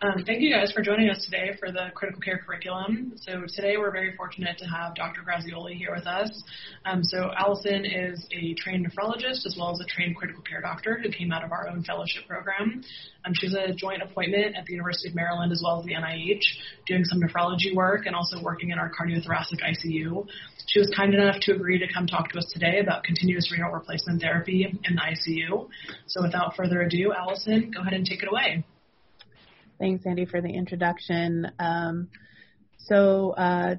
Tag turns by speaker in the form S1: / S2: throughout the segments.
S1: Um, thank you guys for joining us today for the critical care curriculum. So today we're very fortunate to have Dr. Grazioli here with us. Um, so Alison is a trained nephrologist as well as a trained critical care doctor who came out of our own fellowship program. Um, she's a joint appointment at the University of Maryland as well as the NIH, doing some nephrology work and also working in our cardiothoracic ICU. She was kind enough to agree to come talk to us today about continuous renal replacement therapy in the ICU. So without further ado, Alison, go ahead and take it away.
S2: Thanks, Andy, for the introduction. Um, so uh,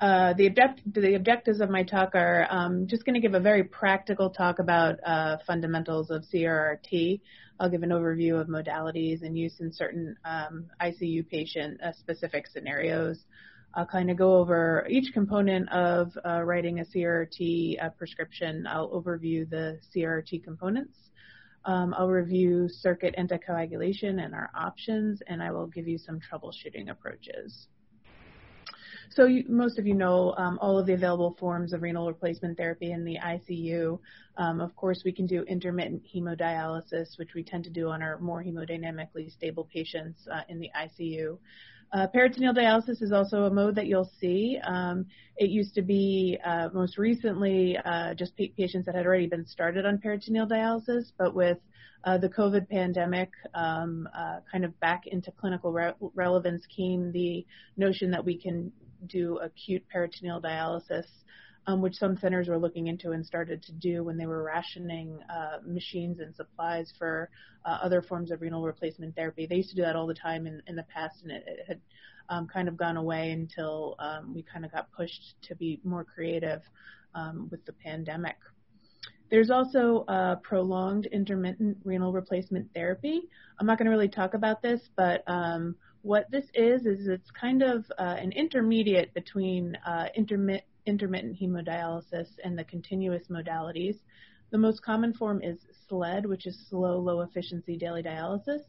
S2: uh, the, object- the, objectives of my talk are um, just going to give a very practical talk about uh, fundamentals of CRRT. I'll give an overview of modalities and use in certain um, ICU patient uh, specific scenarios. I'll kind of go over each component of uh, writing a CRRT uh, prescription. I'll overview the CRRT components. Um, I'll review circuit anticoagulation and our options, and I will give you some troubleshooting approaches. So you, most of you know um, all of the available forms of renal replacement therapy in the ICU. Um, of course, we can do intermittent hemodialysis, which we tend to do on our more hemodynamically stable patients uh, in the ICU. Uh, peritoneal dialysis is also a mode that you'll see. Um, it used to be uh, most recently uh, just pa- patients that had already been started on peritoneal dialysis, but with uh, the COVID pandemic um, uh, kind of back into clinical re- relevance came the notion that we can do acute peritoneal dialysis um, which some centers were looking into and started to do when they were rationing uh, machines and supplies for uh, other forms of renal replacement therapy. They used to do that all the time in, in the past, and it, it had um, kind of gone away until um, we kind of got pushed to be more creative um, with the pandemic. There's also uh, prolonged intermittent renal replacement therapy. I'm not going to really talk about this, but um, what this is is it's kind of uh, an intermediate between uh, intermittent intermittent hemodialysis and the continuous modalities. The most common form is SLED, which is slow, low efficiency daily dialysis.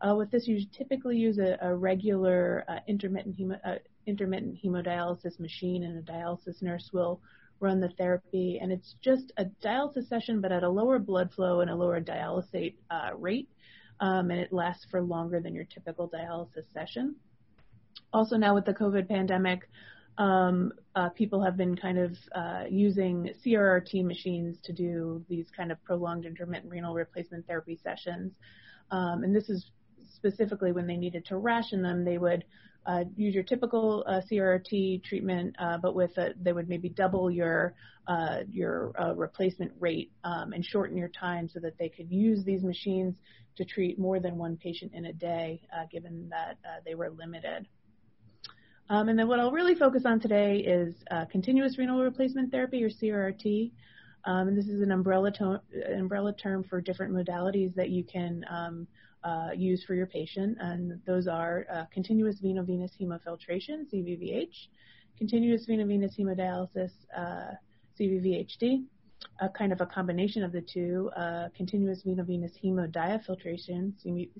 S2: Uh, with this, you typically use a, a regular uh, intermittent, hemo, uh, intermittent hemodialysis machine, and a dialysis nurse will run the therapy. And it's just a dialysis session, but at a lower blood flow and a lower dialysate uh, rate. Um, and it lasts for longer than your typical dialysis session. Also, now with the COVID pandemic, um, uh, people have been kind of uh, using CRRT machines to do these kind of prolonged intermittent renal replacement therapy sessions. Um, and this is specifically when they needed to ration them, they would uh, use your typical uh, CRRT treatment, uh, but with a, they would maybe double your uh, your replacement rate um, and shorten your time so that they could use these machines to treat more than one patient in a day, given that they were limited. Um, and then what I'll really focus on today is uh, continuous renal replacement therapy or CRRT. Um, and this is an umbrella, to- umbrella term for different modalities that you can um, uh, use for your patient. And those are uh, continuous veno-venous hemofiltration, CVVH, continuous veno-venous hemodialysis, uh, CVVHD, a kind of a combination of the two, uh, continuous veno-venous hemodiafiltration,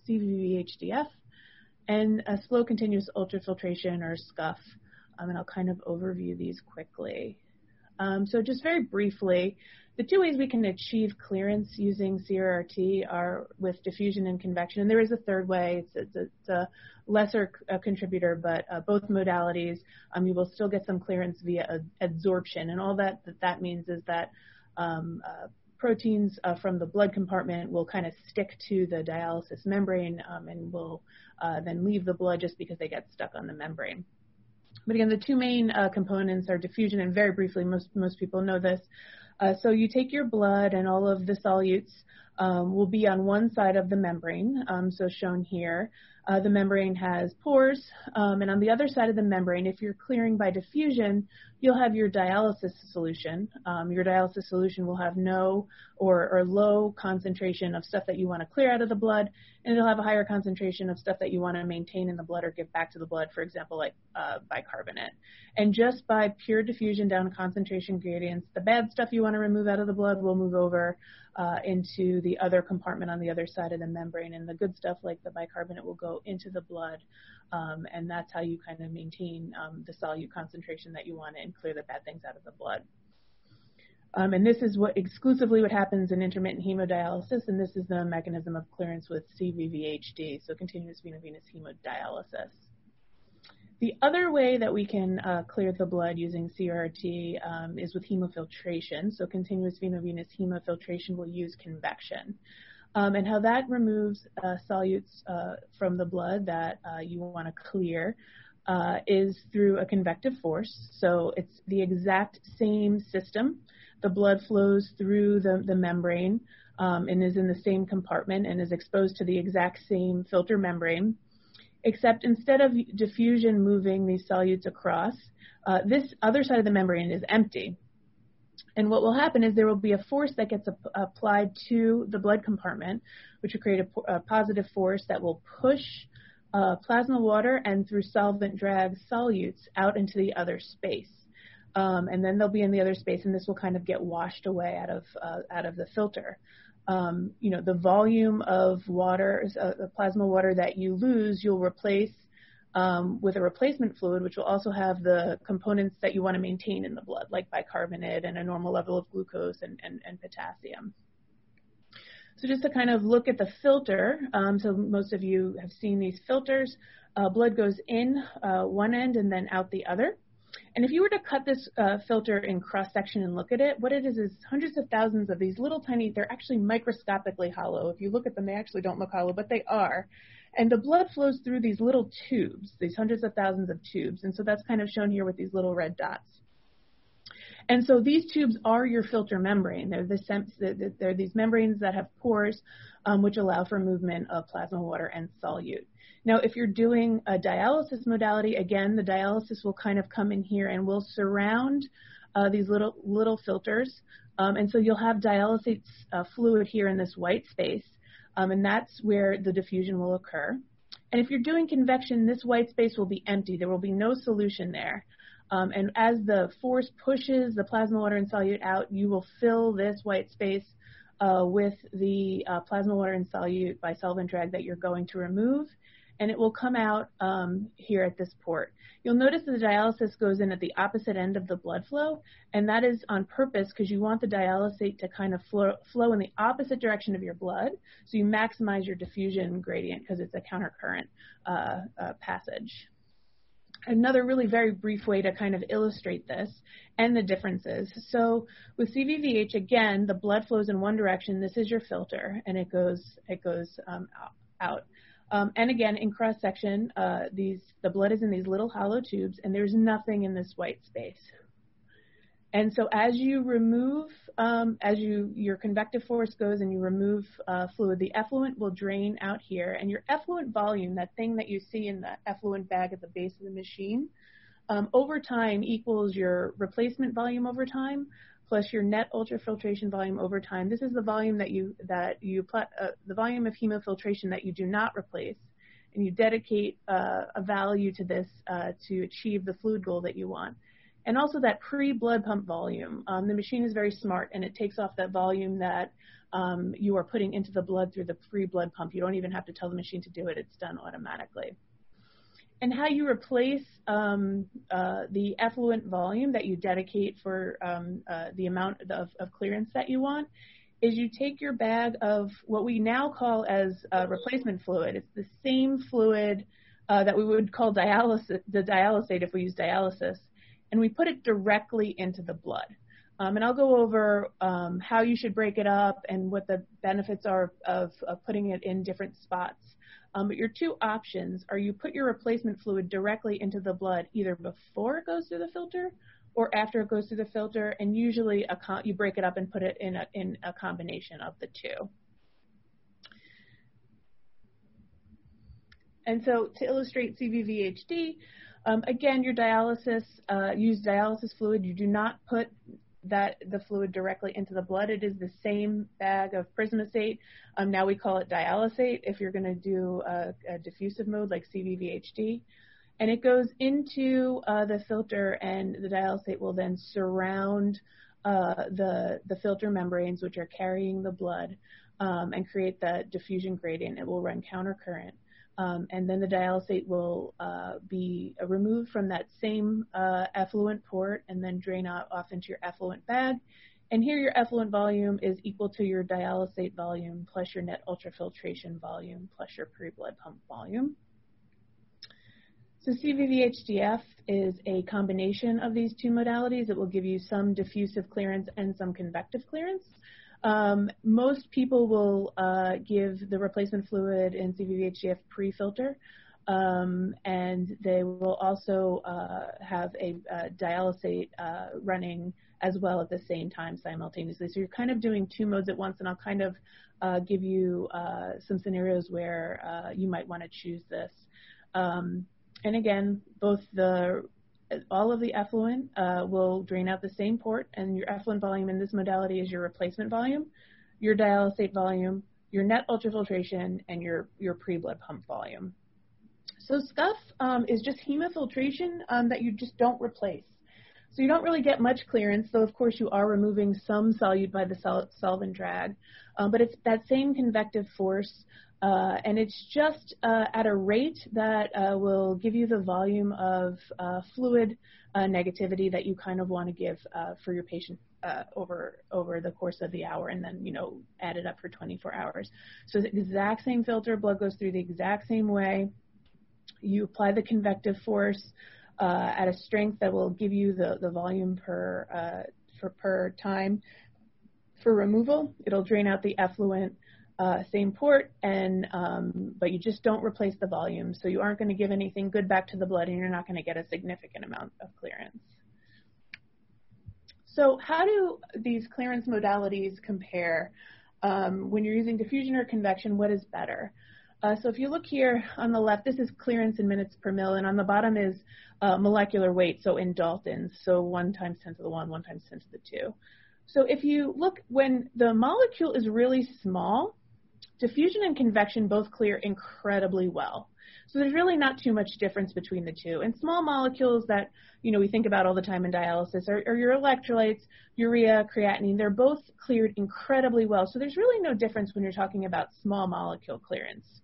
S2: CVVHDF, and a slow continuous ultrafiltration or SCUF. Um, and I'll kind of overview these quickly. Um, so just very briefly, the two ways we can achieve clearance using CRRT are with diffusion and convection. And there is a third way. It's, it's, it's a lesser uh, contributor, but uh, both modalities, um, you will still get some clearance via adsorption. And all that that, that means is that um, uh, proteins uh, from the blood compartment will kind of stick to the dialysis membrane um, and will uh, then leave the blood just because they get stuck on the membrane. But again, the two main uh, components are diffusion, and very briefly, most most people know this. Uh, so you take your blood, and all of the solutes um, will be on one side of the membrane, um, so shown here. Uh, the membrane has pores, um, and on the other side of the membrane, if you're clearing by diffusion, you'll have your dialysis solution. Um, your dialysis solution will have no or, or low concentration of stuff that you want to clear out of the blood, and it'll have a higher concentration of stuff that you want to maintain in the blood or give back to the blood, for example, like uh, bicarbonate. And just by pure diffusion down concentration gradients, the bad stuff you want to remove out of the blood will move over uh, into the other compartment on the other side of the membrane, and the good stuff like the bicarbonate will go into the blood, um, and that's how you kind of maintain um, the solute concentration that you want and clear the bad things out of the blood. Um, and this is what exclusively what happens in intermittent hemodialysis, and this is the mechanism of clearance with CVVHD, so continuous veno-venous hemodialysis. The other way that we can uh, clear the blood using CRRT um, is with hemofiltration. So continuous veno-venous hemofiltration will use convection. Um, and how that removes uh, solutes uh, from the blood that uh, you want to clear uh, is through a convective force. So it's the exact same system. The blood flows through the, the membrane um, and is in the same compartment and is exposed to the exact same filter membrane except instead of diffusion moving these solutes across, uh, this other side of the membrane is empty. And what will happen is there will be a force that gets ap- applied to the blood compartment, which will create a, positive force that will push uh, plasma water and through solvent drag solutes out into the other space. Um, and then they'll be in the other space, and this will kind of get washed away out of uh, out of the filter um, you know, the volume of water, uh, the plasma water that you lose, you'll replace um, with a replacement fluid, which will also have the components that you want to maintain in the blood, like bicarbonate and a normal level of glucose and, and, and potassium. So just to kind of look at the filter, um, so most of you have seen these filters. Uh, blood goes in uh, one end and then out the other. And if you were to cut this uh, filter in cross section and look at it, what it is is hundreds of thousands of these little tiny, they're actually microscopically hollow. If you look at them, they actually don't look hollow, but they are. And the blood flows through these little tubes, these hundreds of thousands of tubes. And so that's kind of shown here with these little red dots. And so these tubes are your filter membrane. They're, the, they're these membranes that have pores, um, which allow for movement of plasma water and solute. Now, if you're doing a dialysis modality, again, the dialysis will kind of come in here and will surround uh, these little little filters. Um, and so you'll have dialysate uh, fluid here in this white space, um, and that's where the diffusion will occur. And if you're doing convection, this white space will be empty. There will be no solution there. Um, and as the force pushes the plasma water and solute out, you will fill this white space uh, with the uh, plasma water and solute by solvent drag that you're going to remove and it will come out um, here at this port. You'll notice that the dialysis goes in at the opposite end of the blood flow, and that is on purpose because you want the dialysate to kind of flow, flow in the opposite direction of your blood, so you maximize your diffusion gradient because it's a countercurrent uh, uh, passage. Another really very brief way to kind of illustrate this and the differences. So with CVVH, again, the blood flows in one direction. This is your filter, and it goes it goes um, out. Um, and again, in cross section, uh, these the blood is in these little hollow tubes, and there's nothing in this white space. And so as you remove, um, as you your convective force goes and you remove uh, fluid, the effluent will drain out here, and your effluent volume, that thing that you see in the effluent bag at the base of the machine, um, over time equals your replacement volume over time plus your net ultrafiltration volume over time. This is the volume that you that you uh, the volume of hemofiltration that you do not replace, and you dedicate uh, a value to this uh, to achieve the fluid goal that you want. And also that pre-blood pump volume. Um, the machine is very smart, and it takes off that volume that um, you are putting into the blood through the pre-blood pump. You don't even have to tell the machine to do it; it's done automatically and how you replace um, uh, the effluent volume that you dedicate for um, uh, the amount of, of, clearance that you want is you take your bag of what we now call as uh, replacement fluid. It's the same fluid uh, that we would call dialysis, the dialysate if we use dialysis, and we put it directly into the blood. Um, and I'll go over um, how you should break it up and what the benefits are of, of putting it in different spots um, but your two options are you put your replacement fluid directly into the blood either before it goes through the filter or after it goes through the filter, and usually you break it up and put it in a, in a combination of the two. And so to illustrate CVVHD, um, again, your dialysis, uh, use dialysis fluid. You do not put that the fluid directly into the blood. It is the same bag of prismasate. Um, now we call it dialysate if you're going to do a, a, diffusive mode like CVVHD. And it goes into uh, the filter, and the dialysate will then surround uh, the the filter membranes, which are carrying the blood, um, and create the diffusion gradient. It will run countercurrent. Um, and then the dialysate will uh, be removed from that same uh, effluent port and then drain off, off into your effluent bag. And here your effluent volume is equal to your dialysate volume plus your net ultrafiltration volume plus your pre-blood pump volume. So CVVHDF is a combination of these two modalities. It will give you some diffusive clearance and some convective clearance. Um, most people will uh, give the replacement fluid in CVVHDF pre-filter, um, and they will also uh, have a, a dialysate uh, running as well at the same time simultaneously. So you're kind of doing two modes at once, and I'll kind of uh, give you uh, some scenarios where uh, you might want to choose this. Um, and again, both the all of the effluent uh, will drain out the same port, and your effluent volume in this modality is your replacement volume, your dialysate volume, your net ultrafiltration, and your, your pre-blood pump volume. So SCUF um, is just hemofiltration um, that you just don't replace. So you don't really get much clearance, though of course you are removing some solute by the sol solvent drag. Um, but it's that same convective force, uh, and it's just uh, at a rate that uh, will give you the volume of uh, fluid uh, negativity that you kind of want to give uh, for your patient over over the course of the hour, and then you know add it up for 24 hours. So the exact same filter, blood goes through the exact same way. You apply the convective force uh, at a strength that will give you the, the volume per, uh, for, per time. For removal, it'll drain out the effluent, uh, same port, and um, but you just don't replace the volume, so you aren't going to give anything good back to the blood, and you're not going to get a significant amount of clearance. So how do these clearance modalities compare? Um, when you're using diffusion or convection, what is better? Uh, so if you look here on the left, this is clearance in minutes per mil, and on the bottom is uh, molecular weight, so in Daltons, so 1 times 10 to the 1, 1 times 10 to the 2. So if you look, when the molecule is really small, diffusion and convection both clear incredibly well. So there's really not too much difference between the two. And small molecules that, you know, we think about all the time in dialysis are, are your electrolytes, urea, creatinine. They're both cleared incredibly well. So there's really no difference when you're talking about small molecule clearance.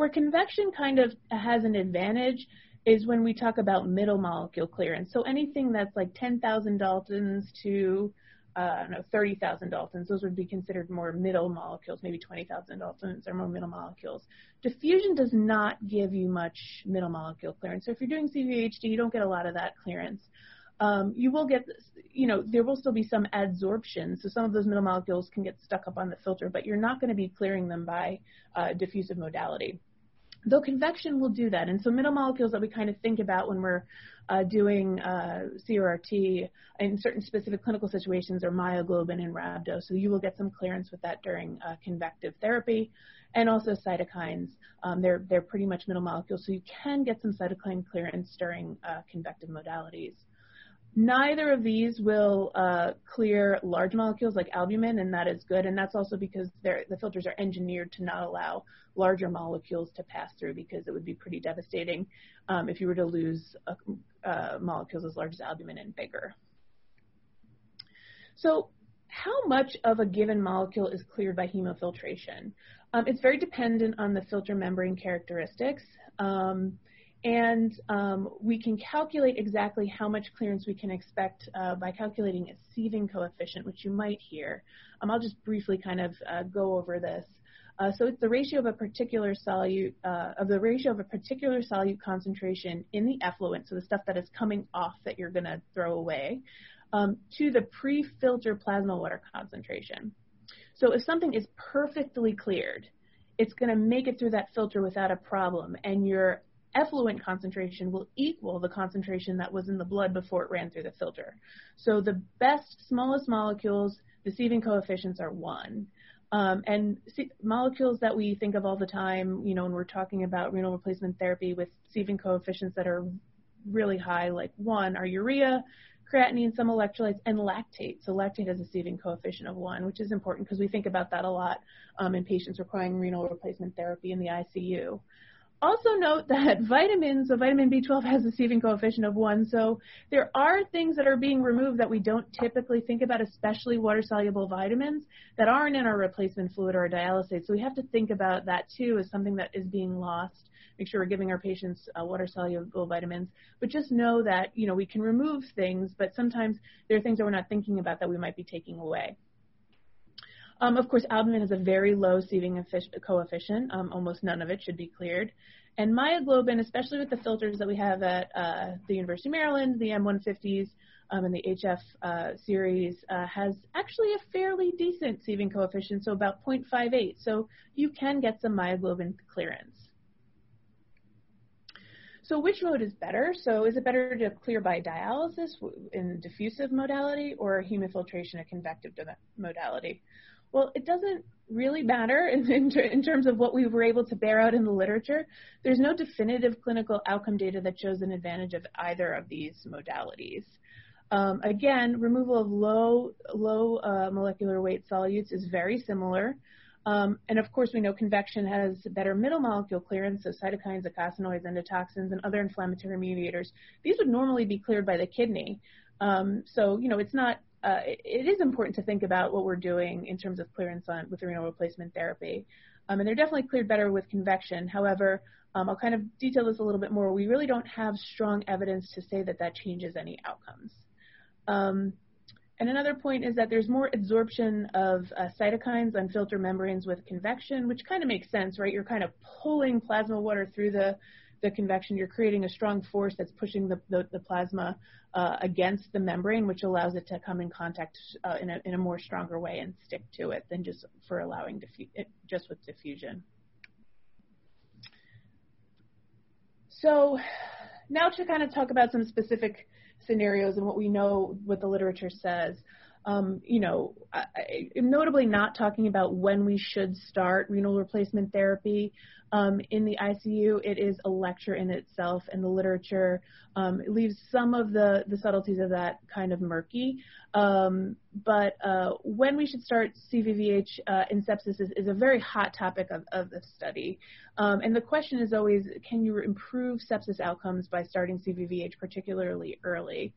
S2: Where convection kind of has an advantage is when we talk about middle molecule clearance. So anything that's like 10,000 Daltons to uh, know, 30,000 Daltons, those would be considered more middle molecules, maybe 20,000 Daltons are more middle molecules. Diffusion does not give you much middle molecule clearance. So if you're doing CVHD, you don't get a lot of that clearance. Um, you will get, you know, there will still be some adsorption. So some of those middle molecules can get stuck up on the filter, but you're not going to be clearing them by uh, diffusive modality. Though convection will do that. And so middle molecules that we kind of think about when we're uh, doing uh, CRRT in certain specific clinical situations are myoglobin and rhabdo. So you will get some clearance with that during uh, convective therapy. And also cytokines. Um, they're, they're pretty much middle molecules, so you can get some cytokine clearance during uh, convective modalities. Neither of these will uh, clear large molecules like albumin, and that is good. And that's also because the filters are engineered to not allow larger molecules to pass through because it would be pretty devastating um, if you were to lose uh, uh, molecules as large as albumin and bigger. So how much of a given molecule is cleared by hemofiltration? Um, it's very dependent on the filter membrane characteristics. Um, and um, we can calculate exactly how much clearance we can expect uh, by calculating a sieving coefficient, which you might hear. Um, I'll just briefly kind of uh, go over this. Uh, so it's the ratio of a particular solute, uh, of the ratio of a particular solute concentration in the effluent, so the stuff that is coming off that you're going to throw away, um, to the pre-filter plasma water concentration. So if something is perfectly cleared, it's going to make it through that filter without a problem, and your effluent concentration will equal the concentration that was in the blood before it ran through the filter. So the best, smallest molecules, the sieving coefficients are 1. Um, and molecules that we think of all the time, you know, when we're talking about renal replacement therapy with sieving coefficients that are really high, like 1, are urea, creatinine, some electrolytes, and lactate. So lactate has a sieving coefficient of 1, which is important because we think about that a lot um, in patients requiring renal replacement therapy in the ICU. Also note that vitamins, so vitamin B12 has a sieving coefficient of 1, so there are things that are being removed that we don't typically think about, especially water-soluble vitamins, that aren't in our replacement fluid or our dialysate. So we have to think about that too as something that is being lost. Make sure we're giving our patients uh, water-soluble vitamins, but just know that, you know, we can remove things, but sometimes there are things that we're not thinking about that we might be taking away. Um, of course, albumin has a very low sieving coefficient. Um, almost none of it should be cleared. And myoglobin, especially with the filters that we have at uh, the University of Maryland, the M150s, um, and the HF uh, series, uh, has actually a fairly decent sieving coefficient, so about 0.58. So you can get some myoglobin clearance. So which mode is better? So is it better to clear by dialysis in diffusive modality or hemofiltration, a convective modality? Well, it doesn't really matter in, in, in, terms of what we were able to bear out in the literature. There's no definitive clinical outcome data that shows an advantage of either of these modalities. Um, again, removal of low, low uh, molecular weight solutes is very similar. Um, and of course, we know convection has better middle molecule clearance, so cytokines, eicosanoids, endotoxins, and other inflammatory mediators. These would normally be cleared by the kidney. Um, so, you know, it's not uh, it, it is important to think about what we're doing in terms of clearance on, with renal replacement therapy. Um, and they're definitely cleared better with convection. However, um, I'll kind of detail this a little bit more. We really don't have strong evidence to say that that changes any outcomes. Um, and another point is that there's more absorption of uh, cytokines on filter membranes with convection, which kind of makes sense, right? You're kind of pulling plasma water through the the convection, you're creating a strong force that's pushing the, the, the plasma uh, against the membrane, which allows it to come in contact uh, in, a, in a more stronger way and stick to it than just for allowing diffu- just with diffusion. So now to kind of talk about some specific scenarios and what we know what the literature says. Um, you know, I, am notably not talking about when we should start renal replacement therapy um, in the ICU. It is a lecture in itself, and the literature um, leaves some of the, the subtleties of that kind of murky. Um, but uh, when we should start CVVH uh, in sepsis is, is, a very hot topic of, of the study. Um, and the question is always, can you improve sepsis outcomes by starting CVVH particularly early?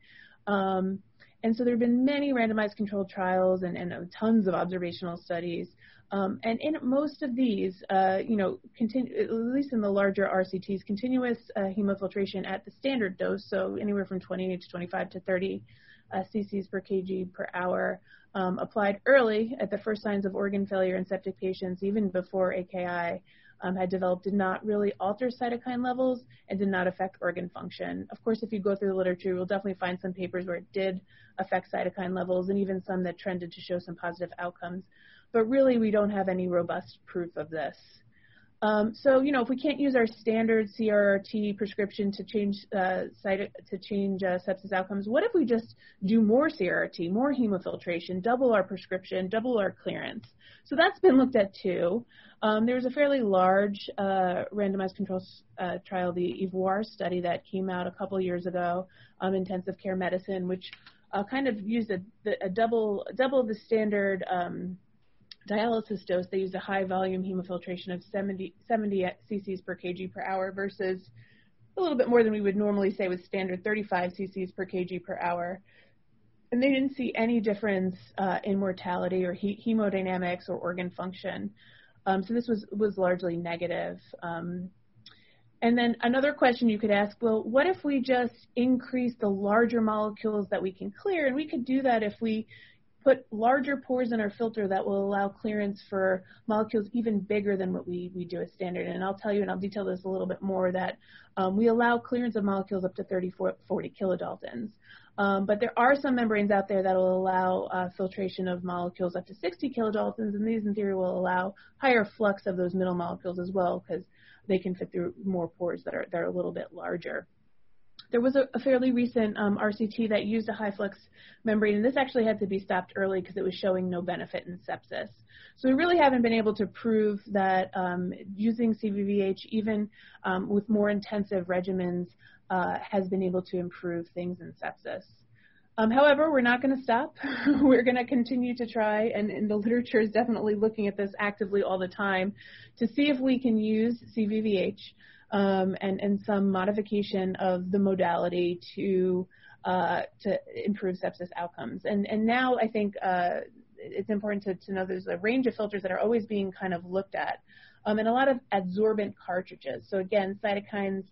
S2: Um, and so there have been many randomized controlled trials and, and uh, tons of observational studies. Um, and in most of these, uh, you know, continue, at least in the larger RCTs, continuous uh, hemofiltration at the standard dose, so anywhere from 20 to 25 to 30 uh, cc's per kg per hour, um, applied early at the first signs of organ failure in septic patients, even before AKI, um, had developed did not really alter cytokine levels and did not affect organ function. Of course, if you go through the literature, you'll definitely find some papers where it did affect cytokine levels and even some that trended to show some positive outcomes. But really, we don't have any robust proof of this. Um, so, you know, if we can't use our standard CRRT prescription to change uh, to change uh, sepsis outcomes, what if we just do more CRRT, more hemofiltration, double our prescription, double our clearance? So that's been looked at too. Um, there was a fairly large uh, randomized control uh, trial, the IVOIRE study that came out a couple years ago, um, intensive care medicine, which uh, kind of used a, a double double the standard um, dialysis dose, they used a high volume hemofiltration of 70, 70 cc's per kg per hour versus a little bit more than we would normally say with standard 35 cc's per kg per hour. And they didn't see any difference uh, in mortality or he- hemodynamics or organ function. Um, so this was, was largely negative. Um, and then another question you could ask, well, what if we just increase the larger molecules that we can clear? And we could do that if we put larger pores in our filter that will allow clearance for molecules even bigger than what we, we do as standard. And I'll tell you, and I'll detail this a little bit more, that um, we allow clearance of molecules up to 30, 40 kilodaltons. Um, but there are some membranes out there that will allow uh, filtration of molecules up to 60 kilodaltons, and these in theory will allow higher flux of those middle molecules as well because they can fit through more pores that are, that are a little bit larger. There was a, a fairly recent um, RCT that used a high flux membrane, and this actually had to be stopped early because it was showing no benefit in sepsis. So we really haven't been able to prove that um, using CVVH, even um, with more intensive regimens, uh, has been able to improve things in sepsis. Um, however, we're not going to stop. we're going to continue to try, and, and, the literature is definitely looking at this actively all the time to see if we can use CVVH um, and, and some modification of the modality to uh, to improve sepsis outcomes. And and now I think uh, it's important to, to know there's a range of filters that are always being kind of looked at, um, and a lot of adsorbent cartridges. So again, cytokines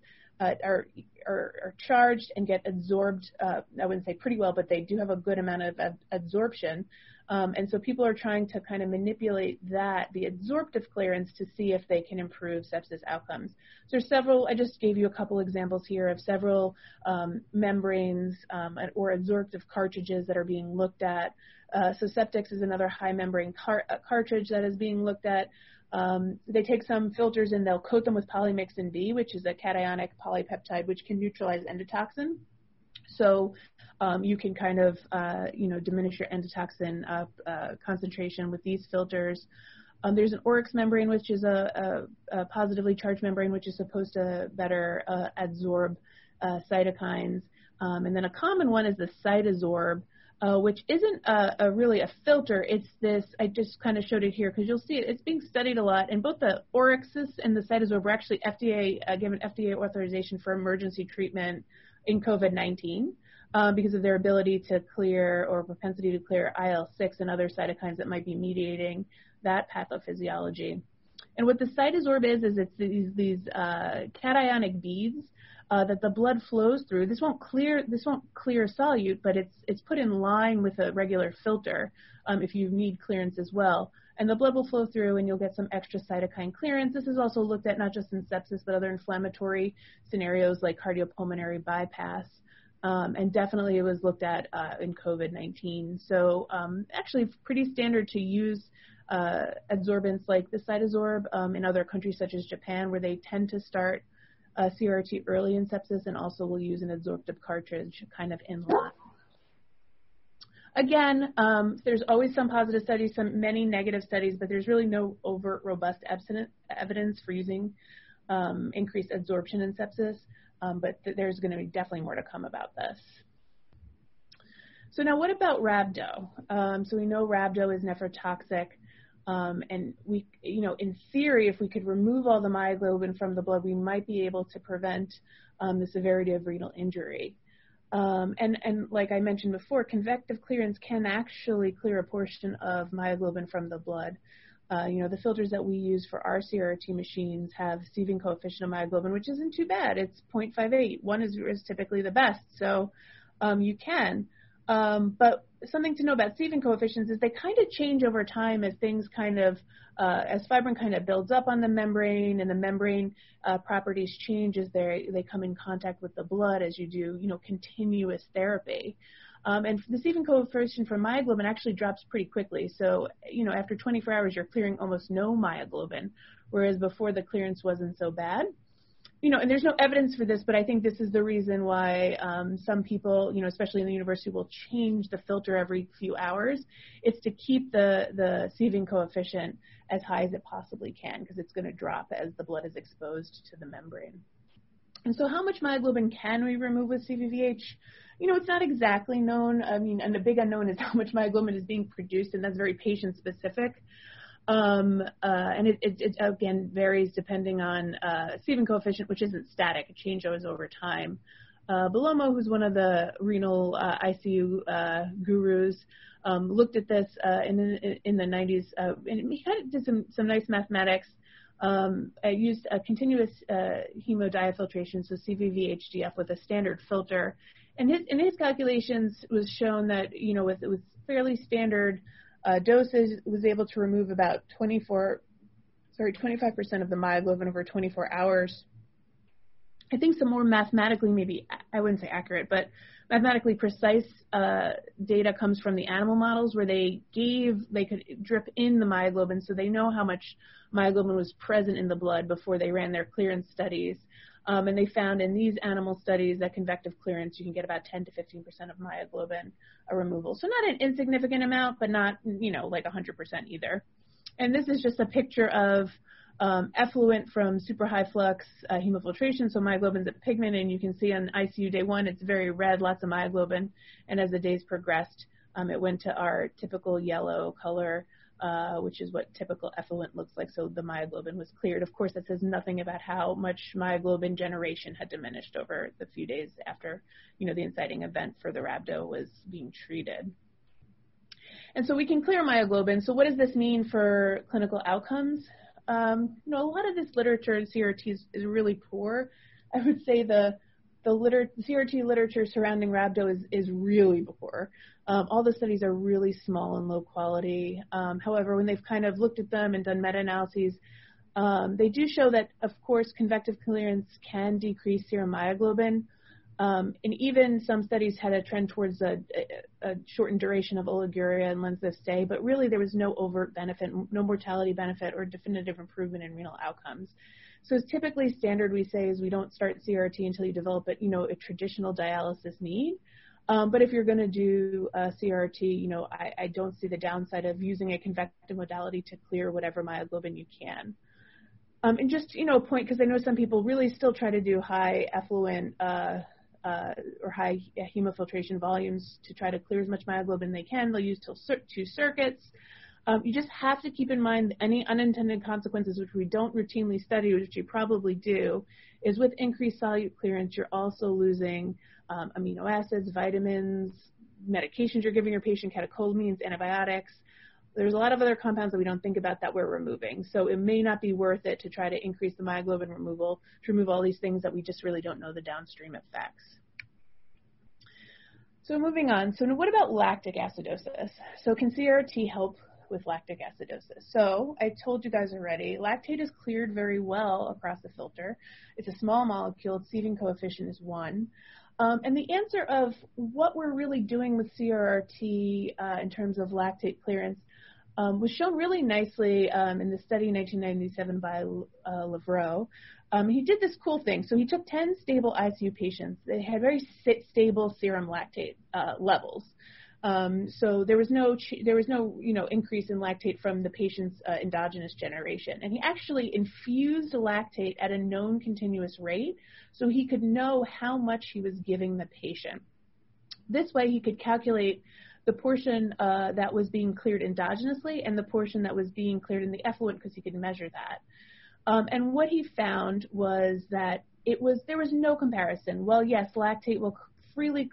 S2: uh, are, are, are charged and get absorbed. Uh, I wouldn't say pretty well, but they do have a good amount of ab- absorption. Um, and so people are trying to kind of manipulate that, the adsorptive clearance, to see if they can improve sepsis outcomes. So there's several. I just gave you a couple examples here of several um, membranes um, or adsorptive cartridges that are being looked at. Uh, so septeX is another high membrane car- uh, cartridge that is being looked at. Um, they take some filters and they'll coat them with polymyxin B, which is a cationic polypeptide which can neutralize endotoxin. So um, you can kind of, uh, you know, diminish your endotoxin uh, uh, concentration with these filters. Um, there's an Oryx membrane, which is a, a, a, positively charged membrane, which is supposed to better uh, adsorb uh, cytokines. Um, and then a common one is the CytoSorb, uh, which isn't a, a, really a filter. It's this, I just kind of showed it here because you'll see it, it's being studied a lot. And both the oXiris and the CytoSorb were actually FDA, uh, given FDA authorization for emergency treatment in COVID-19 uh, because of their ability to clear or propensity to clear IL-6 and other cytokines that might be mediating that pathophysiology. And what the CytoSorb is, is it's these, these uh, cationic beads uh, that the blood flows through. This won't clear this won't clear solute, but it's it's put in line with a regular filter um, if you need clearance as well. And the blood will flow through, and you'll get some extra cytokine clearance. This is also looked at not just in sepsis, but other inflammatory scenarios like cardiopulmonary bypass. Um, and definitely it was looked at uh, in COVID-19. So um, actually pretty standard to use uh, adsorbents like the CytoSorb um, in other countries such as Japan, where they tend to start uh, CRT early in sepsis and also will use an adsorptive cartridge kind of in line. Again, um, there's always some positive studies, some many negative studies, but there's really no overt, robust evidence for using um, increased adsorption in sepsis. Um, but th- there's going to be definitely more to come about this. So now, what about rhabdo? Um, so we know rhabdo is nephrotoxic. Um, and we, you know, in theory, if we could remove all the myoglobin from the blood, we might be able to prevent um, the severity of renal injury. Um, and, and like I mentioned before, convective clearance can actually clear a portion of myoglobin from the blood. Uh, you know, the filters that we use for our CRT machines have sieving coefficient of myoglobin, which isn't too bad. It's 0.58. One is, is typically the best, so um, you can. Um, but something to know about sieving coefficients is they kind of change over time as things kind of, uh, as fibrin kind of builds up on the membrane and the membrane uh, properties change as they they come in contact with the blood as you do, you know, continuous therapy. Um, and the sieving coefficient for myoglobin actually drops pretty quickly. So, you know, after 24 hours, you're clearing almost no myoglobin, whereas before the clearance wasn't so bad you know, and there's no evidence for this, but I think this is the reason why um, some people, you know, especially in the university, will change the filter every few hours. It's to keep the the sieving coefficient as high as it possibly can because it's going to drop as the blood is exposed to the membrane. And so, how much myoglobin can we remove with CVVH? You know, it's not exactly known. I mean, and the big unknown is how much myoglobin is being produced, and that's very patient specific. Um, uh, and it, it, it, again varies depending on uh, sieving coefficient, which isn't static. It changes over time. Uh, Bellomo, who's one of the renal uh, ICU uh, gurus, um, looked at this uh, in, the, in the 90s, uh, and he did some, some nice mathematics. Um, I used a continuous uh, hemodiafiltration, so CVVHDF, with a standard filter. And his, in his calculations was shown that, you know, with, with fairly standard uh, doses was able to remove about 24, sorry, 25% of the myoglobin over 24 hours. I think some more mathematically, maybe I wouldn't say accurate, but mathematically precise uh, data comes from the animal models where they gave, they could drip in the myoglobin, so they know how much myoglobin was present in the blood before they ran their clearance studies. Um, and they found in these animal studies that convective clearance, you can get about 10 to 15% of myoglobin a removal. So not an insignificant amount, but not, you know, like 100% either. And this is just a picture of um, effluent from super high flux uh, hemofiltration, so myoglobin's a pigment, and you can see on ICU day one it's very red, lots of myoglobin, and as the days progressed, um, it went to our typical yellow color, uh, which is what typical effluent looks like. So the myoglobin was cleared. Of course, that says nothing about how much myoglobin generation had diminished over the few days after, you know, the inciting event for the rhabdo was being treated. And so we can clear myoglobin. So what does this mean for clinical outcomes? Um, you know, a lot of this literature in CRT is, is really poor. I would say the the liter- CRT literature surrounding rhabdo is, is really poor. Um, all the studies are really small and low quality. Um, however, when they've kind of looked at them and done meta-analyses, um, they do show that, of course, convective clearance can decrease serum myoglobin. Um, and even some studies had a trend towards a, a, a, shortened duration of oliguria and length of stay, but really there was no overt benefit, no mortality benefit, or definitive improvement in renal outcomes. So it's typically standard we say is we don't start CRT until you develop a, you know, a traditional dialysis need. Um, but if you're going to do a CRT, you know, I, I, don't see the downside of using a convective modality to clear whatever myoglobin you can. Um, and just, you know, a point, because I know some people really still try to do high effluent uh, uh, or high hemofiltration volumes to try to clear as much myoglobin they can. They'll use two circuits. Um, you just have to keep in mind any unintended consequences, which we don't routinely study, which you probably do, is with increased solute clearance, you're also losing um, amino acids, vitamins, medications you're giving your patient, catecholamines, antibiotics. There's a lot of other compounds that we don't think about that we're removing. So it may not be worth it to try to increase the myoglobin removal, to remove all these things that we just really don't know the downstream effects. So moving on. So what about lactic acidosis? So can CRT help with lactic acidosis. So I told you guys already, lactate is cleared very well across the filter. It's a small molecule. Its sieving coefficient is 1. Um, and the answer of what we're really doing with CRRT uh, in terms of lactate clearance um, was shown really nicely um, in the study in 1997 by uh, Levraut. Um, he did this cool thing. So he took 10 stable ICU patients. They had very stable serum lactate uh, levels. Um, so there was no there was no you know increase in lactate from the patient's uh, endogenous generation, and he actually infused lactate at a known continuous rate, so he could know how much he was giving the patient. This way, he could calculate the portion uh, that was being cleared endogenously and the portion that was being cleared in the effluent because he could measure that. Um, and what he found was that it was there was no comparison. Well, yes, lactate will freely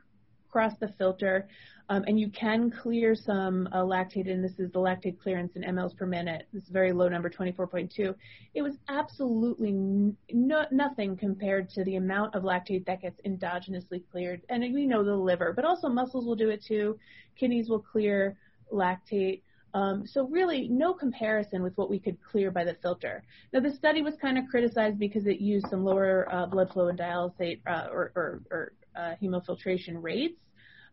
S2: cross the filter. Um, and you can clear some uh, lactate, and this is the lactate clearance in mLs per minute. This is a very low number, 24.2. It was absolutely no, nothing compared to the amount of lactate that gets endogenously cleared. And we know the liver, but also muscles will do it too. Kidneys will clear lactate. Um, so really, no comparison with what we could clear by the filter. Now, the study was kind of criticized because it used some lower uh, blood flow and dialysate uh, or, or, or uh, hemofiltration rates.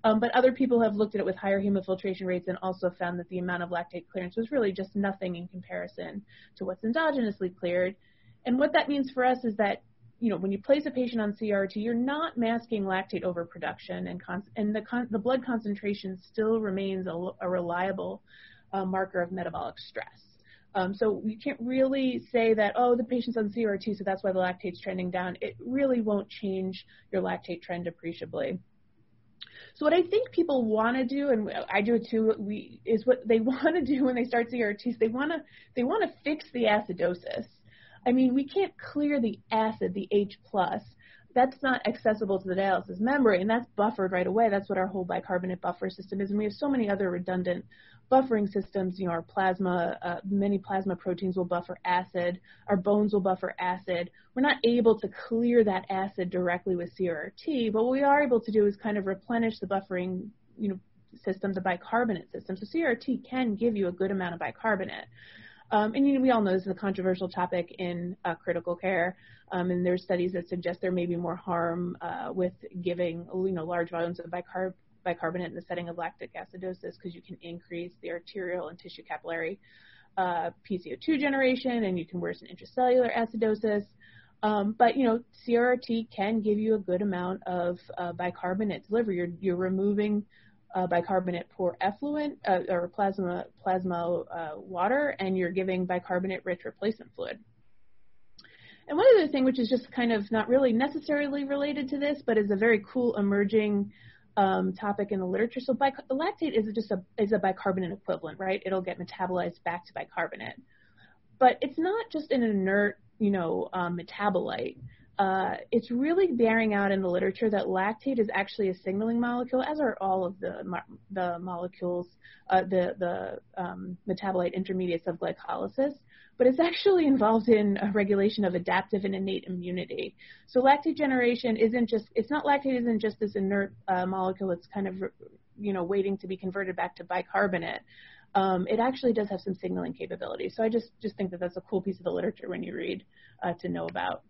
S2: Um, but other people have looked at it with higher hemofiltration rates and also found that the amount of lactate clearance was really just nothing in comparison to what's endogenously cleared. And what that means for us is that, you know, when you place a patient on CRT, you're not masking lactate overproduction, and, con- and the, con- the blood concentration still remains a, a reliable uh, marker of metabolic stress. Um, so you can't really say that, oh, the patient's on CRT, so that's why the lactate's trending down. It really won't change your lactate trend appreciably. So what I think people want to do, and I do it too, we, is what they want to do when they start CRTs. They want to they want to fix the acidosis. I mean, we can't clear the acid, the H plus. That's not accessible to the dialysis membrane. and that's buffered right away. That's what our whole bicarbonate buffer system is, and we have so many other redundant buffering systems, you know, our plasma, uh, many plasma proteins will buffer acid, our bones will buffer acid. We're not able to clear that acid directly with CRT, but what we are able to do is kind of replenish the buffering, you know, system, the bicarbonate system. So CRT can give you a good amount of bicarbonate. Um, and you know, we all know this is a controversial topic in uh, critical care, um, and there's studies that suggest there may be more harm uh, with giving you know large volumes of bicarb bicarbonate in the setting of lactic acidosis because you can increase the arterial and tissue capillary uh, PCO2 generation and you can worsen intracellular acidosis. Um, but you know, CRRT can give you a good amount of uh, bicarbonate delivery. You're, you're removing uh, bicarbonate poor effluent uh, or plasma plasma uh, water, and you're giving bicarbonate rich replacement fluid. And one other thing, which is just kind of not really necessarily related to this, but is a very cool emerging um, topic in the literature. So bic- lactate is just a is a bicarbonate equivalent, right? It'll get metabolized back to bicarbonate, but it's not just an inert, you know, um, metabolite. Uh, it's really bearing out in the literature that lactate is actually a signaling molecule, as are all of the the molecules, uh, the the um, metabolite intermediates of glycolysis but it's actually involved in a regulation of adaptive and innate immunity. So lactate generation isn't just, it's not lactate isn't just this inert uh, molecule that's kind of, you know, waiting to be converted back to bicarbonate. Um, it actually does have some signaling capability. So I just, just think that that's a cool piece of the literature when you read uh, to know about.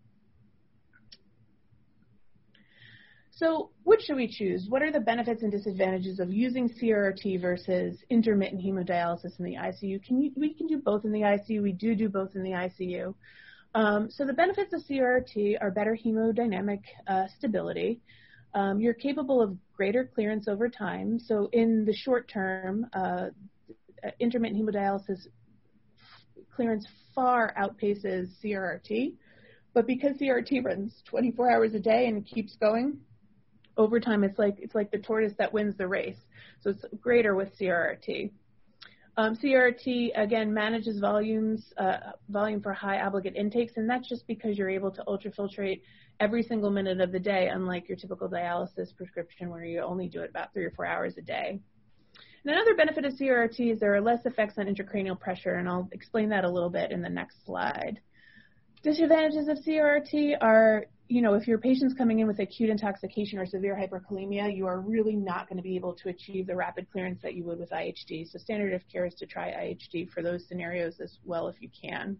S2: So which should we choose? What are the benefits and disadvantages of using CRRT versus intermittent hemodialysis in the ICU? Can you, we can do both in the ICU. We do do both in the ICU. Um, so the benefits of CRRT are better hemodynamic uh, stability. Um, you're capable of greater clearance over time. So in the short term, uh, intermittent hemodialysis clearance far outpaces CRRT. But because CRRT runs 24 hours a day and keeps going, over time it's like it's like the tortoise that wins the race. So it's greater with CRRT. Um, CRRT again manages volumes, uh, volume for high obligate intakes, and that's just because you're able to ultrafiltrate every single minute of the day, unlike your typical dialysis prescription where you only do it about three or four hours a day. And another benefit of CRT is there are less effects on intracranial pressure, and I'll explain that a little bit in the next slide. Disadvantages of CRRT are you know, if your patient's coming in with acute intoxication or severe hyperkalemia, you are really not going to be able to achieve the rapid clearance that you would with IHD. So standard of care is to try IHD for those scenarios as well if you can.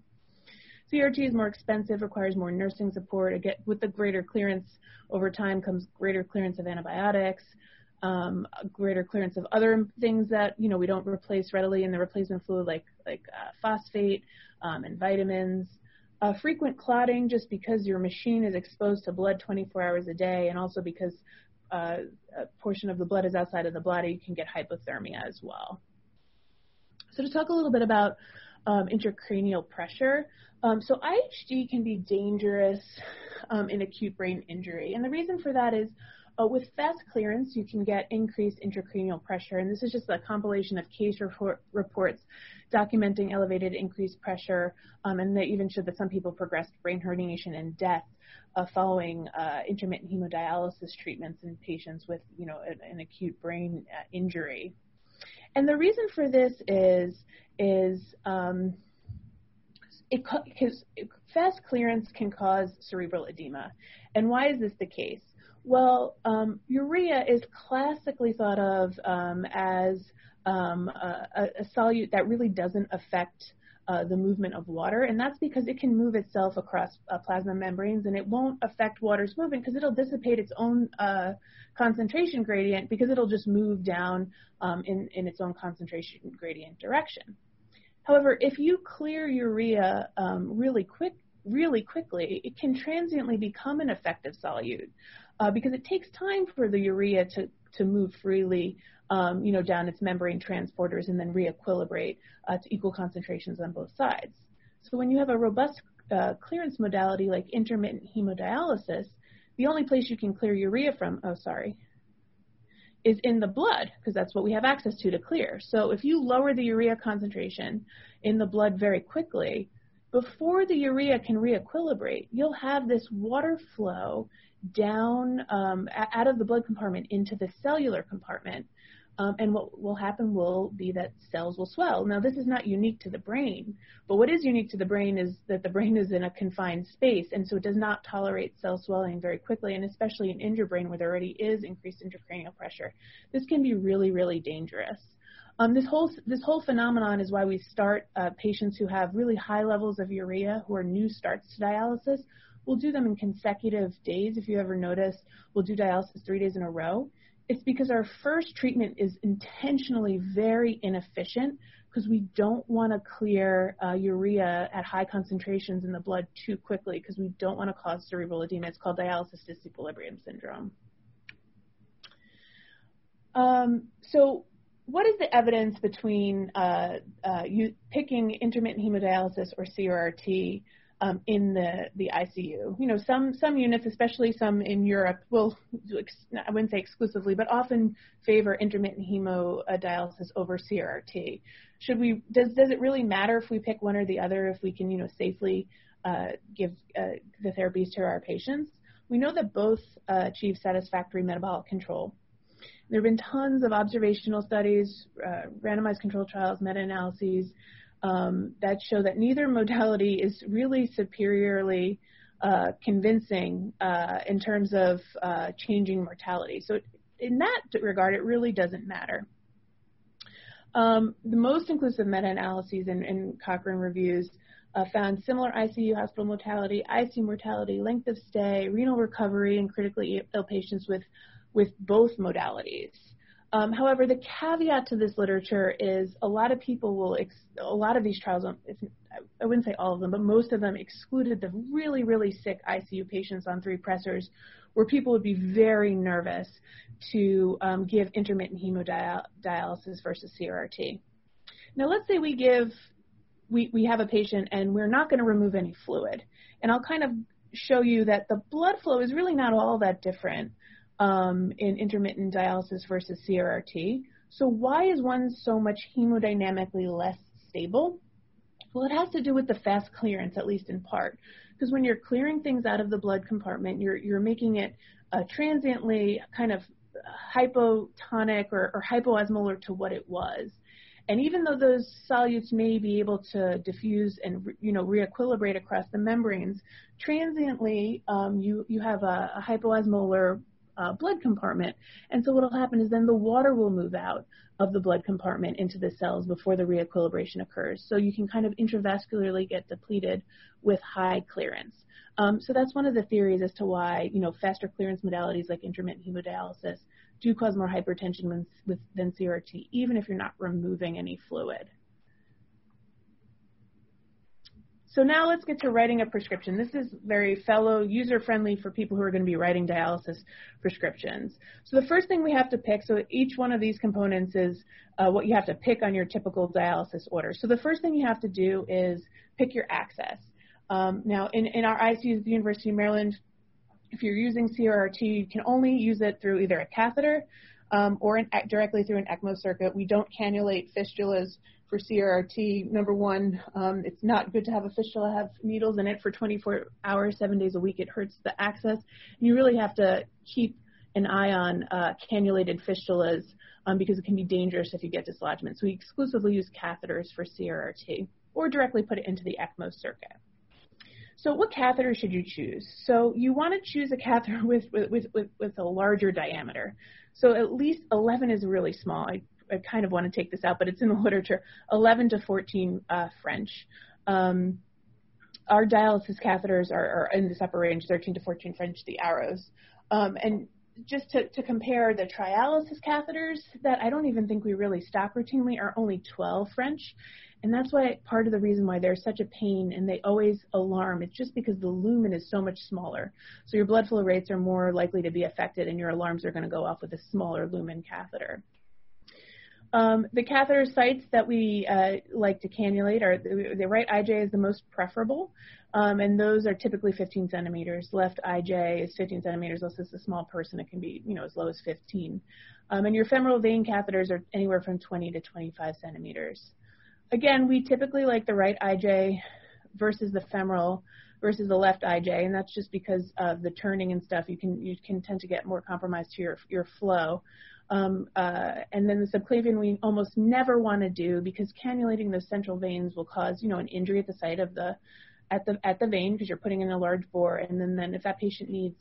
S2: CRT is more expensive, requires more nursing support. Again, with the greater clearance over time comes greater clearance of antibiotics, um, greater clearance of other things that you know we don't replace readily in the replacement fluid, like like uh, phosphate um, and vitamins. Uh, frequent clotting, just because your machine is exposed to blood 24 hours a day, and also because uh, a portion of the blood is outside of the body, you can get hypothermia as well. So to talk a little bit about um, intracranial pressure, um, so IHD can be dangerous um, in acute brain injury, and the reason for that is uh, with fast clearance, you can get increased intracranial pressure, and this is just a compilation of case report, reports documenting elevated increased pressure, um, and they even showed that some people progressed brain herniation and death uh, following uh, intermittent hemodialysis treatments in patients with, you know, an, an acute brain uh, injury. And the reason for this is is um, it, because fast clearance can cause cerebral edema. And why is this the case? Well, um, urea is classically thought of um, as um, a, a, solute that really doesn't affect uh, the movement of water, and that's because it can move itself across uh, plasma membranes, and it won't affect water's movement because it'll dissipate its own uh, concentration gradient because it'll just move down um, in, in its own concentration gradient direction. However, if you clear urea um, really quick, really quickly, it can transiently become an effective solute uh, because it takes time for the urea to, to move freely um, you know, down its membrane transporters and then reequilibrate uh, to equal concentrations on both sides. So when you have a robust uh, clearance modality like intermittent hemodialysis, the only place you can clear urea from, oh, sorry, is in the blood because that's what we have access to to clear. So if you lower the urea concentration in the blood very quickly, before the urea can reequilibrate, you'll have this water flow down um, out of the blood compartment into the cellular compartment. Um, and what will happen will be that cells will swell. Now, this is not unique to the brain, but what is unique to the brain is that the brain is in a confined space, and so it does not tolerate cell swelling very quickly, and especially in injured brain where there already is increased intracranial pressure. This can be really, really dangerous. Um, this whole this whole phenomenon is why we start uh, patients who have really high levels of urea, who are new starts to dialysis, We'll do them in consecutive days. If you ever notice, we'll do dialysis three days in a row. It's because our first treatment is intentionally very inefficient because we don't want to clear uh, urea at high concentrations in the blood too quickly because we don't want to cause cerebral edema. It's called dialysis disequilibrium syndrome. Um, so what is the evidence between uh, uh, you picking intermittent hemodialysis or CRRT um, in the, the ICU. You know, some, some units, especially some in Europe, will, I wouldn't say exclusively, but often favor intermittent hemodialysis over CRRT. Should we, does, does it really matter if we pick one or the other if we can, you know, safely uh, give uh, the therapies to our patients? We know that both uh, achieve satisfactory metabolic control. There have been tons of observational studies, uh, randomized controlled trials, meta-analyses um, that show that neither modality is really superiorly uh, convincing uh, in terms of uh, changing mortality. So in that regard, it really doesn't matter. Um, the most inclusive meta-analyses and, Cochrane reviews uh, found similar ICU hospital mortality, ICU mortality, length of stay, renal recovery in critically ill patients with, with both modalities. Um, however, the caveat to this literature is a lot of people will, ex- a lot of these trials, if, I wouldn't say all of them, but most of them excluded the really, really sick ICU patients on three pressors where people would be very nervous to um, give intermittent hemodialysis versus CRRT. Now, let's say we give, we, we have a patient and we're not going to remove any fluid. And I'll kind of show you that the blood flow is really not all that different um, in intermittent dialysis versus CRRT. So why is one so much hemodynamically less stable? Well, it has to do with the fast clearance, at least in part. Because when you're clearing things out of the blood compartment, you're, you're making it uh, transiently kind of hypotonic or, or hypoosmolar to what it was. And even though those solutes may be able to diffuse and you know reequilibrate across the membranes, transiently um, you you have a, a hypoosmolar uh, blood compartment. And so what will happen is then the water will move out of the blood compartment into the cells before the reequilibration occurs. So you can kind of intravascularly get depleted with high clearance. Um, so that's one of the theories as to why, you know, faster clearance modalities like intermittent hemodialysis do cause more hypertension with, with, than CRT, even if you're not removing any fluid. So now let's get to writing a prescription. This is very fellow user friendly for people who are going to be writing dialysis prescriptions. So the first thing we have to pick, so each one of these components is uh, what you have to pick on your typical dialysis order. So the first thing you have to do is pick your access. Um, now in, in our ICUs at the University of Maryland, if you're using CRRT, you can only use it through either a catheter um, or an, directly through an ECMO circuit. We don't cannulate fistulas for CRRT, number one, um, it's not good to have a fistula have needles in it for 24 hours, seven days a week. It hurts the access. And you really have to keep an eye on uh, cannulated fistulas um, because it can be dangerous if you get dislodgement. So we exclusively use catheters for CRRT or directly put it into the ECMO circuit. So what catheter should you choose? So you want to choose a catheter with, with, with, with a larger diameter. So at least 11 is really small. I I kind of want to take this out, but it's in the literature, 11 to 14 uh, French. Um, our dialysis catheters are, are, in this upper range, 13 to 14 French, the arrows. Um, and just to, to, compare the trialysis catheters that I don't even think we really stock routinely are only 12 French. And that's why part of the reason why they're such a pain and they always alarm. It's just because the lumen is so much smaller. So your blood flow rates are more likely to be affected and your alarms are going to go off with a smaller lumen catheter. Um, the catheter sites that we uh, like to cannulate are the, right IJ is the most preferable, um, and those are typically 15 centimeters. Left IJ is 15 centimeters. Unless it's a small person, it can be you know as low as 15. Um, and your femoral vein catheters are anywhere from 20 to 25 centimeters. Again, we typically like the right IJ versus the femoral versus the left IJ, and that's just because of the turning and stuff. You can you can tend to get more compromised to your your flow. Um, uh, and then the subclavian we almost never want to do because cannulating those central veins will cause, you know, an injury at the site of the at the at the vein because you're putting in a large bore. And then, then if that patient needs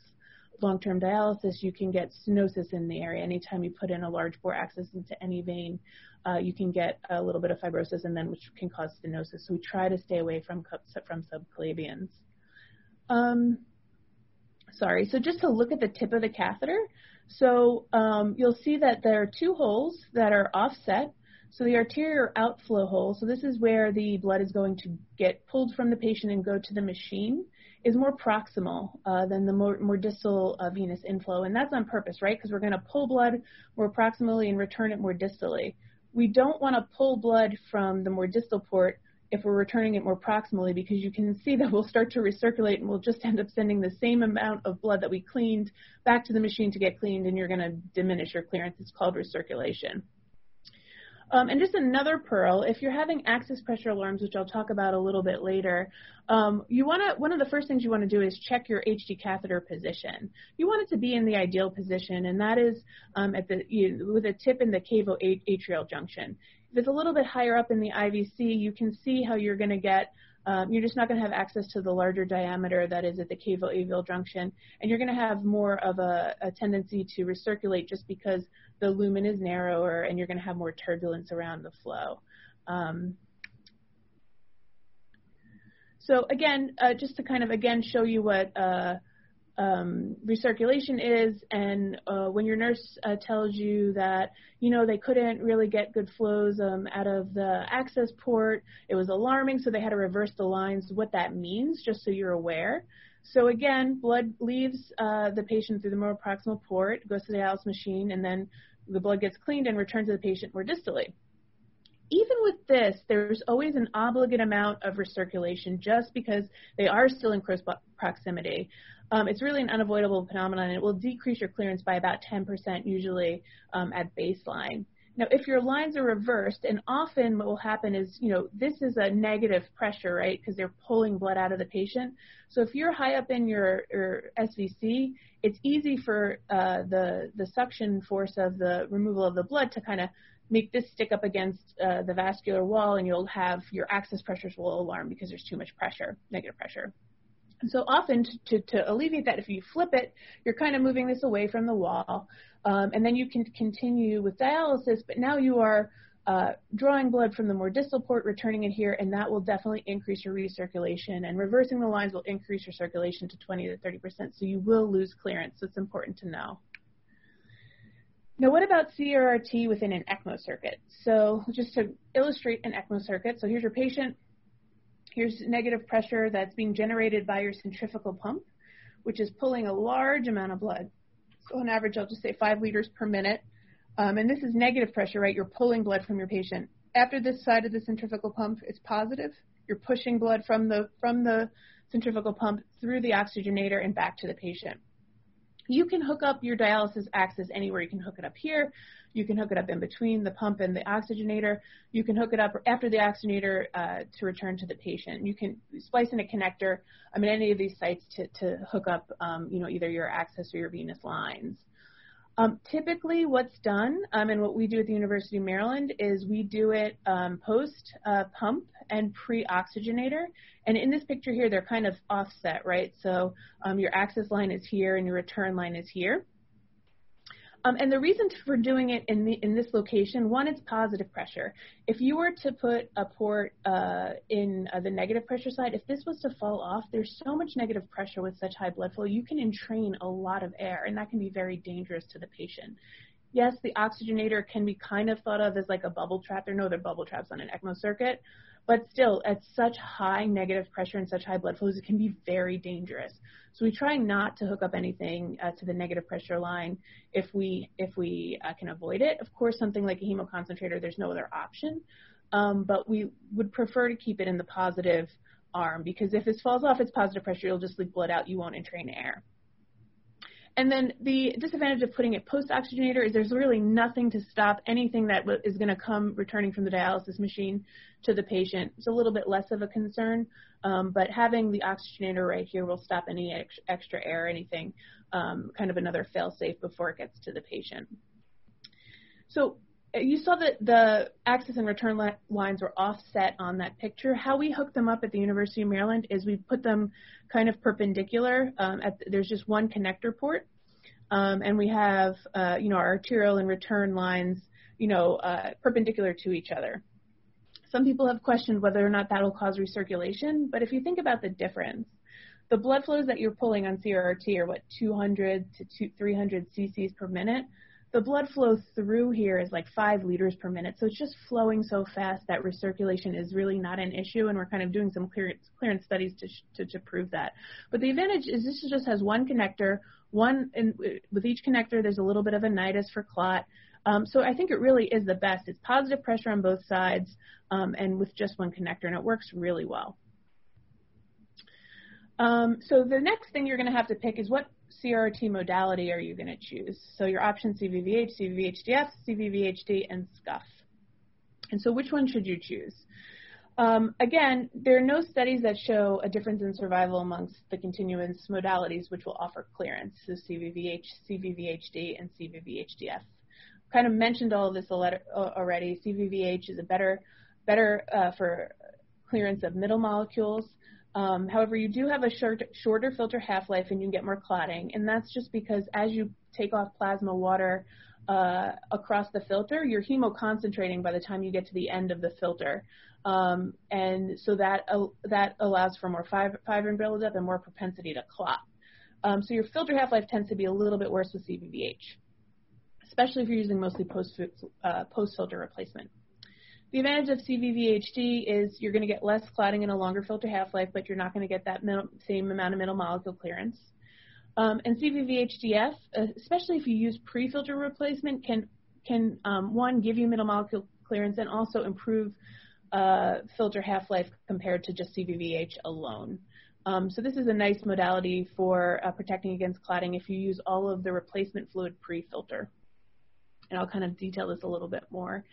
S2: long-term dialysis, you can get stenosis in the area. Anytime you put in a large bore access into any vein, uh, you can get a little bit of fibrosis, and then which can cause stenosis. So we try to stay away from from subclavians. Um, sorry. So just to look at the tip of the catheter, so um, you'll see that there are two holes that are offset. So the arterial outflow hole, so this is where the blood is going to get pulled from the patient and go to the machine, is more proximal uh, than the more, more distal uh, venous inflow. And that's on purpose, right? Because we're going to pull blood more proximally and return it more distally. We don't want to pull blood from the more distal port if we're returning it more proximally because you can see that we'll start to recirculate and we'll just end up sending the same amount of blood that we cleaned back to the machine to get cleaned and you're going to diminish your clearance. It's called recirculation. Um, and just another pearl, if you're having access pressure alarms, which I'll talk about a little bit later, um, you want to one of the first things you want to do is check your HD catheter position. You want it to be in the ideal position, and that is um, at the you, with a tip in the cavo-atrial junction. If it's a little bit higher up in the IVC, you can see how you're going to get um, you're just not going to have access to the larger diameter that is at the cavo-atrial junction, and you're going to have more of a, a, tendency to recirculate just because the lumen is narrower and you're going to have more turbulence around the flow. Um, so again, uh, just to kind of again show you what uh, um, recirculation is, and uh, when your nurse uh, tells you that you know they couldn't really get good flows um, out of the access port, it was alarming, so they had to reverse the lines. What that means, just so you're aware. So again, blood leaves uh, the patient through the more proximal port, goes to the dialysis machine, and then the blood gets cleaned and returned to the patient more distally. Even with this, there's always an obligate amount of recirculation just because they are still in close proximity. Um, it's really an unavoidable phenomenon, and it will decrease your clearance by about 10% usually um, at baseline. Now, if your lines are reversed, and often what will happen is, you know, this is a negative pressure, right, because they're pulling blood out of the patient. So if you're high up in your, your SVC, it's easy for uh, the, the suction force of the removal of the blood to kind of make this stick up against uh, the vascular wall, and you'll have your access pressures will alarm because there's too much pressure, negative pressure. So often to, to, alleviate that, if you flip it, you're kind of moving this away from the wall. Um, and then you can continue with dialysis, but now you are uh, drawing blood from the more distal port, returning it here, and that will definitely increase your recirculation. And reversing the lines will increase your circulation to 20 to 30 percent, so you will lose clearance. So it's important to know. Now, what about CRRT within an ECMO circuit? So just to illustrate an ECMO circuit, so here's your patient. Here's negative pressure that's being generated by your centrifugal pump, which is pulling a large amount of blood. So on average, I'll just say five liters per minute. Um, and this is negative pressure, right? You're pulling blood from your patient. After this side of the centrifugal pump is positive, you're pushing blood from the from the centrifugal pump through the oxygenator and back to the patient. You can hook up your dialysis access anywhere. You can hook it up here. You can hook it up in between the pump and the oxygenator. You can hook it up after the oxygenator uh, to return to the patient. You can splice in a connector I mean, any of these sites to, to hook up, um, you know, either your access or your venous lines. Um, typically, what's done, um, and what we do at the University of Maryland, is we do it um, post uh, pump and pre oxygenator. And in this picture here, they're kind of offset, right? So um, your access line is here and your return line is here. Um, and the reason for doing it in, the, in this location, one, it's positive pressure. If you were to put a port uh, in uh, the negative pressure side, if this was to fall off, there's so much negative pressure with such high blood flow, you can entrain a lot of air, and that can be very dangerous to the patient. Yes, the oxygenator can be kind of thought of as like a bubble trap. There are no other bubble traps on an ECMO circuit, but still, at such high negative pressure and such high blood flows, it can be very dangerous. So we try not to hook up anything uh, to the negative pressure line if we if we uh, can avoid it. Of course, something like a hemoconcentrator, there's no other option, um, but we would prefer to keep it in the positive arm because if this falls off its positive pressure, you'll just leak blood out. You won't entrain air. And then the disadvantage of putting it post-oxygenator is there's really nothing to stop anything that is going to come returning from the dialysis machine to the patient. It's a little bit less of a concern, um, but having the oxygenator right here will stop any ex- extra air anything, um, kind of another fail-safe before it gets to the patient. So you saw that the access and return li- lines were offset on that picture. How we hook them up at the University of Maryland is we put them kind of perpendicular. Um, at the, there's just one connector port, um, and we have uh, you know our arterial and return lines you know uh, perpendicular to each other. Some people have questioned whether or not that will cause recirculation, but if you think about the difference, the blood flows that you're pulling on CRRT are what 200 to 300 cc's per minute the blood flow through here is like five liters per minute. So it's just flowing so fast that recirculation is really not an issue, and we're kind of doing some clearance, clearance studies to, to, to prove that. But the advantage is this just has one connector. One, in, with each connector, there's a little bit of a nidus for clot. Um, so I think it really is the best. It's positive pressure on both sides um, and with just one connector, and it works really well. Um, so the next thing you're going to have to pick is what CRRT modality are you going to choose? So your options CVVH, CVVHDF, CVVHD, and SCUF. And so which one should you choose? Um, again, there are no studies that show a difference in survival amongst the continuance modalities which will offer clearance, so CVVH, CVVHD, and CVVHDF. Kind of mentioned all of this already. CVVH is a better, better uh, for clearance of middle molecules. Um, however, you do have a short, shorter filter half-life and you get more clotting, and that's just because as you take off plasma water uh, across the filter, you're hemoconcentrating by the time you get to the end of the filter. Um, and so that uh, that allows for more fibrin buildup and more propensity to clot. Um, so your filter half-life tends to be a little bit worse with CVVH, especially if you're using mostly post, uh, post-filter replacement. The advantage of CVVHD is you're going to get less clotting and a longer filter half-life, but you're not going to get that middle, same amount of middle molecule clearance. Um, and CVVHDF, uh, especially if you use pre-filter replacement, can can um, one give you middle molecule clearance and also improve uh, filter half-life compared to just CVVH alone. Um, so this is a nice modality for uh, protecting against clotting if you use all of the replacement fluid pre-filter. And I'll kind of detail this a little bit more.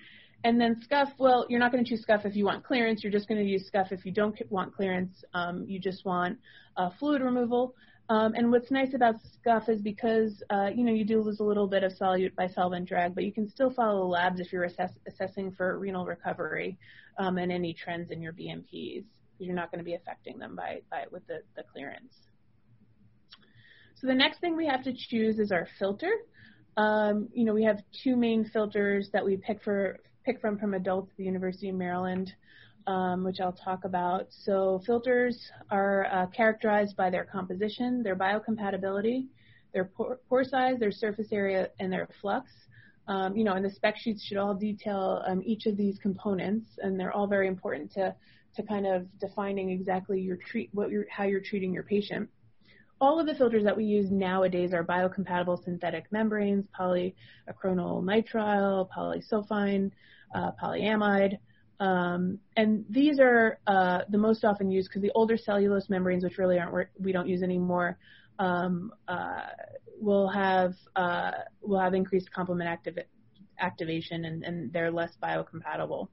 S2: And then SCUF, well, you're not going to choose SCUF if you want clearance. You're just going to use SCUF if you don't want clearance. Um, you just want uh, fluid removal. Um, and what's nice about scuff is because, uh, you know, you do lose a little bit of solute by solvent drag, but you can still follow labs if you're assess assessing for renal recovery um, and any trends in your BMPs. You're not going to be affecting them by, by with the, the clearance. So the next thing we have to choose is our filter. Um, you know, we have two main filters that we pick for pick from from adults at the University of Maryland, um, which I'll talk about. So filters are uh, characterized by their composition, their biocompatibility, their pore, pore, size, their surface area, and their flux. Um, you know, and the spec sheets should all detail um, each of these components, and they're all very important to to kind of defining exactly your treat what you're how you're treating your patient all of the filters that we use nowadays are biocompatible synthetic membranes, polyacronyl nitrile, polysulfone, uh, polyamide. Um, and these are uh, the most often used because the older cellulose membranes, which really aren't we don't use anymore, um, uh, will have uh, will have increased complement activ- activation and, and they're less biocompatible.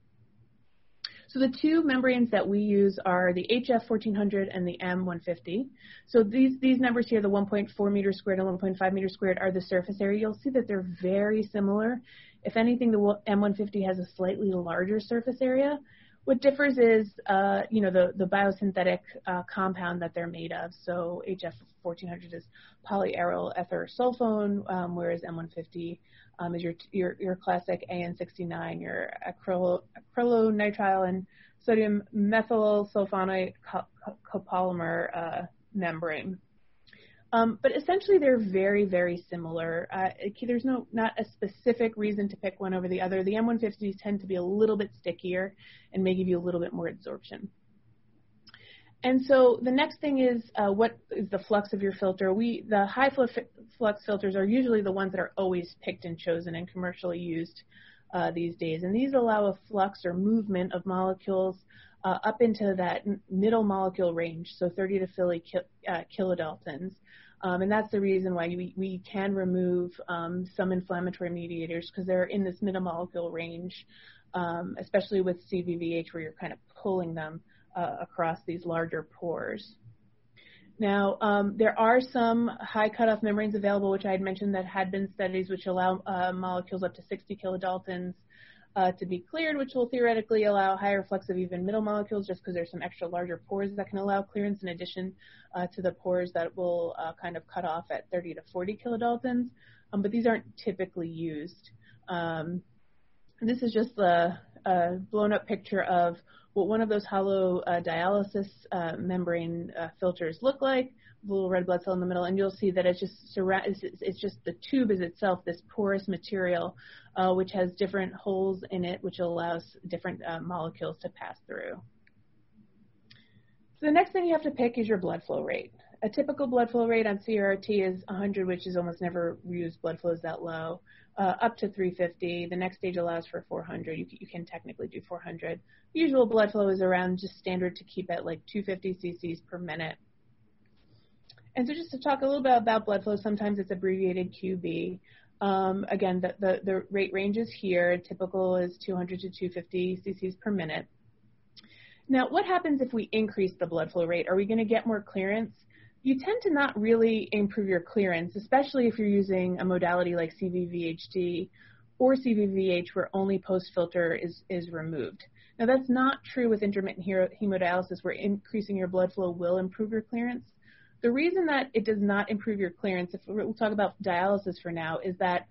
S2: So the two membranes that we use are the HF1400 and the M150. So these, these numbers here, the 1.4 meters squared and 1.5 meters squared are the surface area. You'll see that they're very similar. If anything, the M150 has a slightly larger surface area. What differs is, uh, you know, the, the biosynthetic uh, compound that they're made of. So HF1400 is polyaryl ether sulfone, um, whereas M150 um, is your, your, your classic AN69, your acryl, acrylonitrile and sodium methyl sulfonate co- copolymer uh, membrane. Um, but essentially, they're very, very similar. Uh, there's no not a specific reason to pick one over the other. The M150s tend to be a little bit stickier and may give you a little bit more absorption. And so the next thing is uh, what is the flux of your filter? We the high flux filters are usually the ones that are always picked and chosen and commercially used uh, these days, and these allow a flux or movement of molecules uh, up into that middle molecule range, so 30 to 50 uh, kilodaltons. Um, and that's the reason why we, we can remove um, some inflammatory mediators because they're in this middle molecule range, um, especially with CVVH where you're kind of pulling them uh, across these larger pores. Now, um, there are some high cutoff membranes available, which I had mentioned that had been studies which allow uh, molecules up to 60 kilodaltons uh, to be cleared, which will theoretically allow higher flux of even middle molecules just because there's some extra larger pores that can allow clearance in addition uh, to the pores that will uh, kind of cut off at 30 to 40 kilodaltons. Um, but these aren't typically used. Um, this is just a, a blown up picture of what one of those hollow uh, dialysis uh, membrane uh, filters look like, the little red blood cell in the middle, and you'll see that it's just it's, it's just the tube is itself this porous material, uh, which has different holes in it, which allows different uh, molecules to pass through. So the next thing you have to pick is your blood flow rate. A typical blood flow rate on CRRT is 100, which is almost never used blood flows that low, uh, up to 350. The NxStage allows for 400. You, you can technically do 400. Usual blood flow is around just standard to keep at like 250 cc's per minute. And so just to talk a little bit about blood flow, sometimes it's abbreviated QB. Um, again, the, the, the rate ranges here. Typical is 200 to 250 cc's per minute. Now, what happens if we increase the blood flow rate? Are we going to get more clearance? You tend to not really improve your clearance, especially if you're using a modality like CVVHD or CVVH where only post-filter is, is removed. Now, that's not true with intermittent hemodialysis where increasing your blood flow will improve your clearance. The reason that it does not improve your clearance, if we'll talk about dialysis for now, is that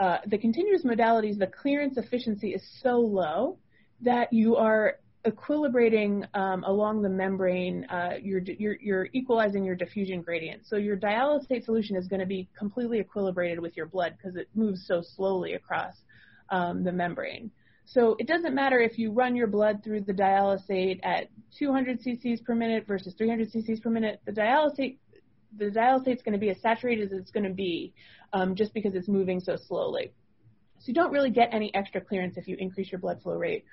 S2: uh, the continuous modalities, the clearance efficiency is so low that you are equilibrating um, along the membrane, uh, you're, you're, you're, equalizing your diffusion gradient. So your dialysate solution is going to be completely equilibrated with your blood because it moves so slowly across um, the membrane. So it doesn't matter if you run your blood through the dialysate at 200 cc's per minute versus 300 cc's per minute. The dialysate the dialysate is going to be as saturated as it's going to be um, just because it's moving so slowly. So you don't really get any extra clearance if you increase your blood flow rate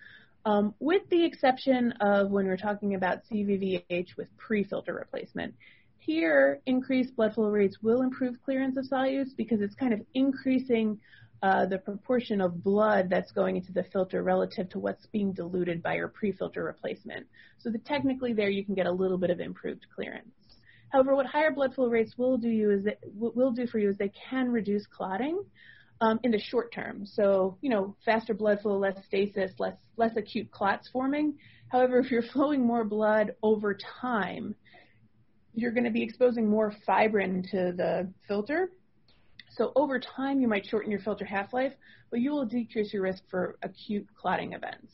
S2: um, with the exception of when we're talking about CVVH with pre-filter replacement. Here, increased blood flow rates will improve clearance of solutes because it's kind of increasing uh, the proportion of blood that's going into the filter relative to what's being diluted by your pre-filter replacement. So technically there you can get a little bit of improved clearance. However, what higher blood flow rates will do you is that, will do for you is they can reduce clotting um, in the short term. So, you know, faster blood flow, less stasis, less, less acute clots forming. However, if you're flowing more blood over time, you're going to be exposing more fibrin to the filter. So over time, you might shorten your filter half-life, but you will decrease your risk for acute clotting events.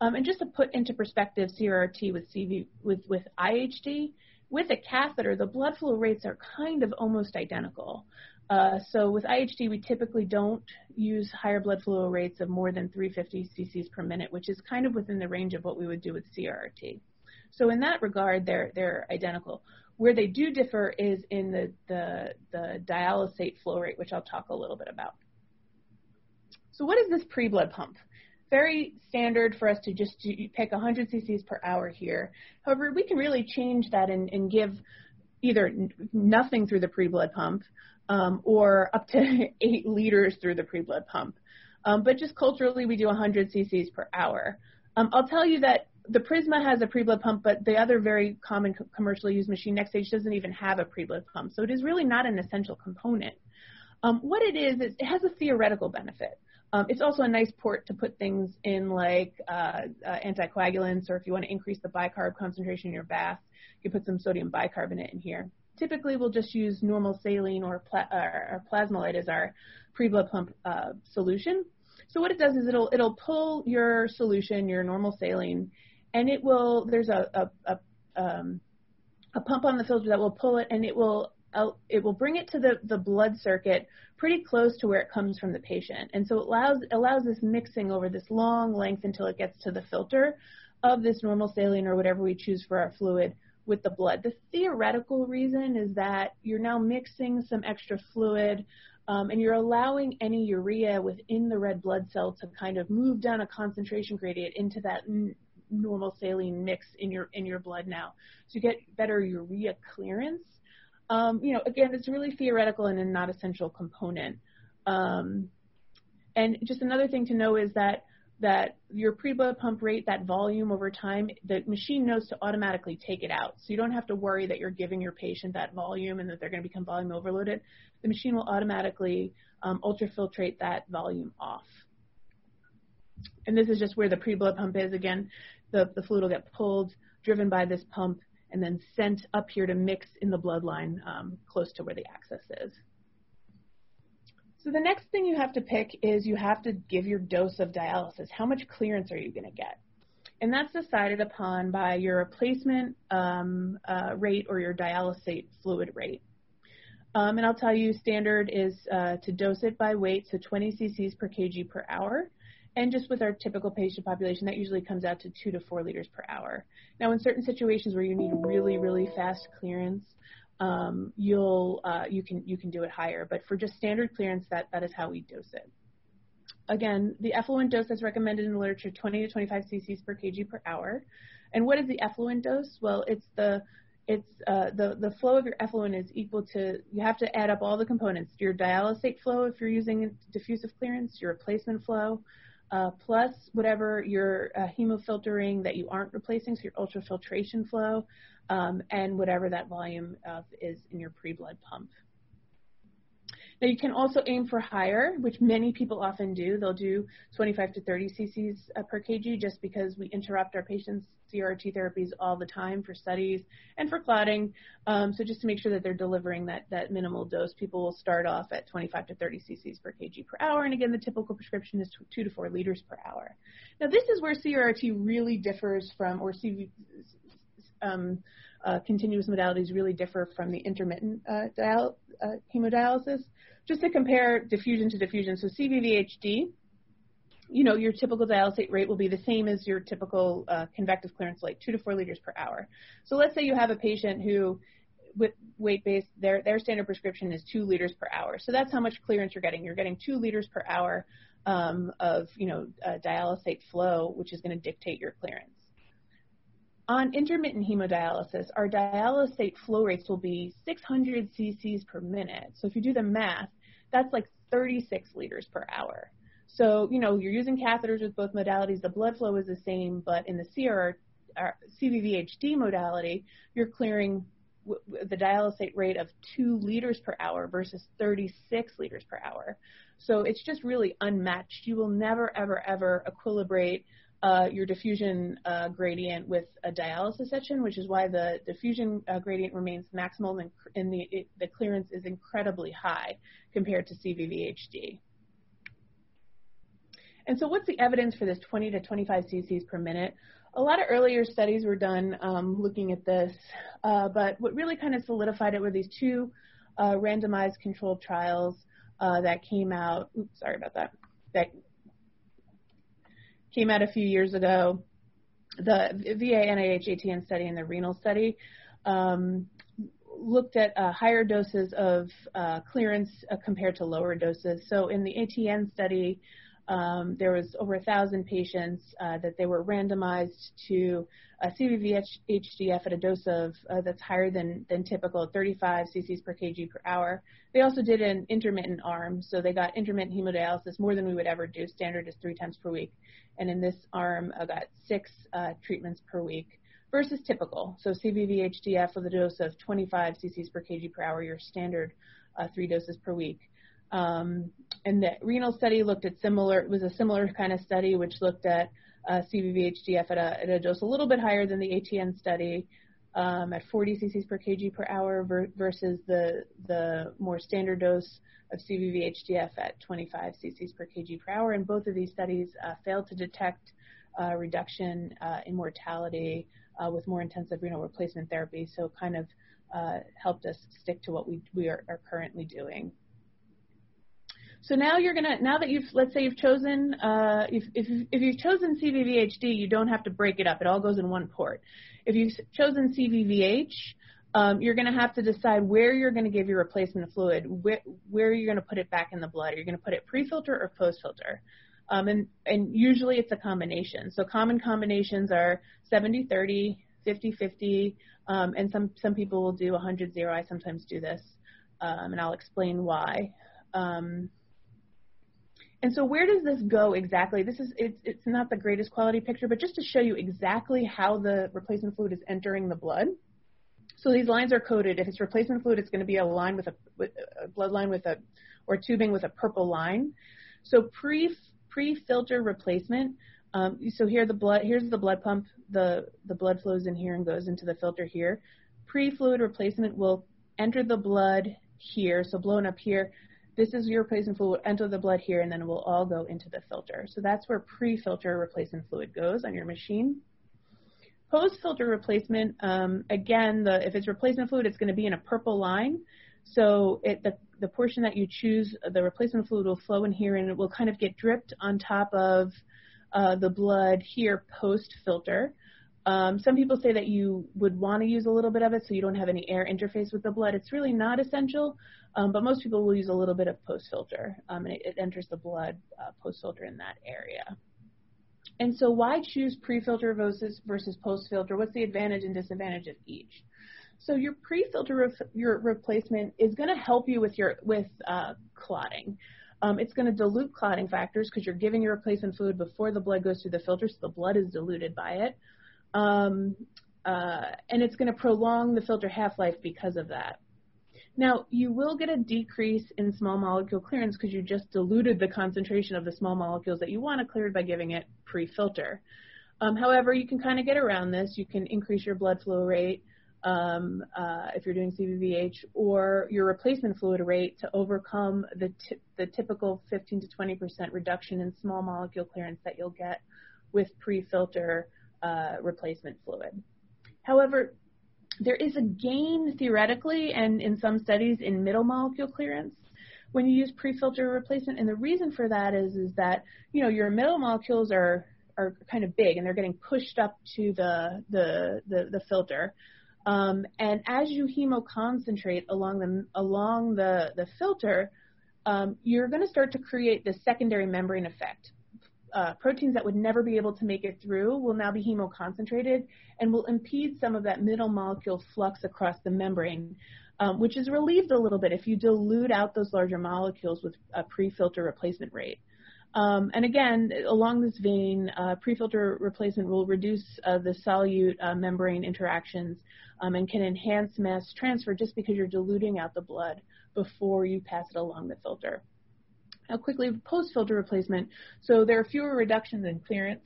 S2: Um, and just to put into perspective CRRT with CV with with IHD, with a catheter, the blood flow rates are kind of almost identical. Uh, so with IHD, we typically don't use higher blood flow rates of more than 350 cc's per minute, which is kind of within the range of what we would do with CRRT. So in that regard, they're they're identical. Where they do differ is in the the, the dialysate flow rate, which I'll talk a little bit about. So what is this pre-blood pump? Very standard for us to just pick 100 cc's per hour here. However, we can really change that and, and give either nothing through the pre-blood pump um, or up to eight liters through the pre-blood pump. Um, but just culturally, we do 100 cc's per hour. Um, I'll tell you that the Prisma has a pre-blood pump, but the other very common co- commercially used machine, NxStage, doesn't even have a pre-blood pump. So it is really not an essential component. Um, what it is, is it has a theoretical benefit. Um, it's also a nice port to put things in like uh, uh, anticoagulants, or if you want to increase the bicarb concentration in your bath, you put some sodium bicarbonate in here typically we'll just use normal saline or, pla- or Plasma-Lyte as our pre-blood pump uh, solution. So what it does is it'll it'll pull your solution, your normal saline, and it will there's a a, a, um, a pump on the filter that will pull it, and it will uh, it will bring it to the, the blood circuit pretty close to where it comes from the patient. And so it allows allows this mixing over this long length until it gets to the filter of this normal saline or whatever we choose for our fluid with the blood. The theoretical reason is that you're now mixing some extra fluid um, and you're allowing any urea within the red blood cell to kind of move down a concentration gradient into that n- normal saline mix in your in your blood now, so you get better urea clearance. Um, you know, again, it's really theoretical and a not essential component. Um, and just another thing to know is that that your pre-blood pump rate, that volume over time, the machine knows to automatically take it out. So you don't have to worry that you're giving your patient that volume and that they're going to become volume overloaded. The machine will automatically um, ultrafiltrate that volume off. And this is just where the pre-blood pump is. Again, the, the fluid will get pulled, driven by this pump, and then sent up here to mix in the bloodline um, close to where the access is. So the next thing you have to pick is you have to give your dose of dialysis. How much clearance are you going to get? And that's decided upon by your replacement um, uh, rate or your dialysate fluid rate. Um, and I'll tell you, standard is uh, to dose it by weight, so 20 cc's per kg per hour. And just with our typical patient population, that usually comes out to two to four liters per hour. Now, in certain situations where you need really, really fast clearance, um, you'll uh, you can you can do it higher. But for just standard clearance, that that is how we dose it. Again, the effluent dose is recommended in the literature 20 to 25 cc's per kg per hour. And what is the effluent dose? Well, it's the it's uh, the the flow of your effluent is equal to you have to add up all the components your dialysate flow if you're using diffusive clearance your replacement flow uh, plus whatever your uh, hemofiltering that you aren't replacing so your ultrafiltration flow um, and whatever that volume of is in your pre-blood pump now you can also aim for higher, which many people often do. They'll do 25 to 30 cc's uh, per kg just because we interrupt our patients' CRT therapies all the time for studies and for clotting. Um, so just to make sure that they're delivering that, that minimal dose, people will start off at 25 to 30 cc's per kg per hour. And again, the typical prescription is two to four liters per hour. Now this is where CRT really differs from, or CV, um, uh, continuous modalities really differ from the intermittent uh, dial, uh, hemodialysis. Just to compare diffusion to diffusion, so CVVHD, you know, your typical dialysate rate will be the same as your typical uh, convective clearance, like two to four liters per hour. So let's say you have a patient who, with weight-based, their their standard prescription is two liters per hour. So that's how much clearance you're getting. You're getting two liters per hour um, of, you know, uh, dialysate flow, which is going to dictate your clearance. On intermittent hemodialysis, our dialysate flow rates will be 600 cc's per minute. So if you do the math, that's like 36 liters per hour. So, you know, you're using catheters with both modalities. The blood flow is the same, but in the CRR, uh, CVVHD modality, you're clearing the dialysate rate of 2 liters per hour versus 36 liters per hour. So it's just really unmatched. You will never, ever, ever equilibrate uh, your diffusion uh, gradient with a dialysis section, which is why the diffusion uh, gradient remains maximal and, and the, it, the clearance is incredibly high compared to CVVHD. And so what's the evidence for this 20 to 25 cc's per minute? A lot of earlier studies were done um, looking at this, uh, but what really kind of solidified it were these two uh, randomized controlled trials uh, that came out. Oops, sorry about that. That came out a few years ago. The VA NIH ATN study and the renal study um, looked at uh, higher doses of uh, clearance uh, compared to lower doses. So in the ATN study, um, there was over a thousand patients uh, that they were randomized to a CVVHDF at a dose of uh, that's higher than than typical, 35 cc's per kg per hour. They also did an intermittent arm, so they got intermittent hemodialysis more than we would ever do. Standard is three times per week, and in this arm, I got six uh, treatments per week versus typical. So CVVHDF with a dose of 25 cc's per kg per hour, your standard uh, three doses per week. Um, and the renal study looked at similar, it was a similar kind of study which looked at uh, CVVHDF at a, at a dose a little bit higher than the ATN study um, at 40 cc's per kg per hour ver- versus the, the more standard dose of CVVHDF at 25 cc's per kg per hour. And both of these studies uh, failed to detect uh, reduction uh, in mortality uh, with more intensive renal replacement therapy, so kind of uh, helped us stick to what we, we are, are currently doing. So now you're gonna now that you've let's say you've chosen uh, if if if you've chosen CVVHD, you don't have to break it up. It all goes in one port. If you've chosen CVVH, um, you're going to have to decide where you're going to give your replacement fluid, where, where you're going to put it back in the blood. Are you going to put it pre-filter or post-filter? Um, and, and usually it's a combination. So common combinations are 70-30, 50-50, um, and some, some people will do 100-0. I sometimes do this, um, and I'll explain why. Um, and so where does this go exactly? This is it's it's not the greatest quality picture, but just to show you exactly how the replacement fluid is entering the blood. So these lines are coded. If it's replacement fluid, it's going to be a line with a, with a blood line with a or tubing with a purple line. So pre pre filter replacement. Um, so here the blood here's the blood pump. The the blood flows in here and goes into the filter here. Pre fluid replacement will enter the blood here, so blown up here. This is your replacement fluid enter the blood here, and then it will all go into the filter. So that's where pre-filter replacement fluid goes on your machine. Post-filter replacement, um, again, the, if it's replacement fluid, it's going to be in a purple line. So it, the, the portion that you choose, the replacement fluid will flow in here and it will kind of get dripped on top of uh, the blood here post filter. Um, some people say that you would want to use a little bit of it so you don't have any air interface with the blood. It's really not essential, um, but most people will use a little bit of post filter um, and it, it, enters the blood uh, post filter in that area. And so why choose pre-filter versus, versus post-filter? What's the advantage and disadvantage of each? So your pre-filter re- your replacement is going to help you with your with uh, clotting. Um, it's going to dilute clotting factors because you're giving your replacement fluid before the blood goes through the filter, so the blood is diluted by it. Um, uh, and it's going to prolong the filter half-life because of that. Now, you will get a decrease in small molecule clearance because you just diluted the concentration of the small molecules that you want to clear by giving it pre-filter. Um, however, you can kind of get around this. You can increase your blood flow rate um, uh, if you're doing CVVH or your replacement fluid rate to overcome the, the typical 15 to 20% reduction in small molecule clearance that you'll get with pre-filter uh, replacement fluid. However, there is a gain theoretically and in some studies in middle molecule clearance when you use pre-filter replacement. And the reason for that is is that you know your middle molecules are are kind of big and they're getting pushed up to the the the, the filter. Um, and as you hemoconcentrate along the along the the filter, um, you're going to start to create the secondary membrane effect uh, proteins that would never be able to make it through will now be hemoconcentrated and will impede some of that middle molecule flux across the membrane, um, which is relieved a little bit if you dilute out those larger molecules with a pre-filter replacement rate. Um, and again, along this vein, uh, pre-filter replacement will reduce uh, the solute uh, membrane interactions um, and can enhance mass transfer just because you're diluting out the blood before you pass it along the filter. Now quickly, post-filter replacement. So there are fewer reductions in clearance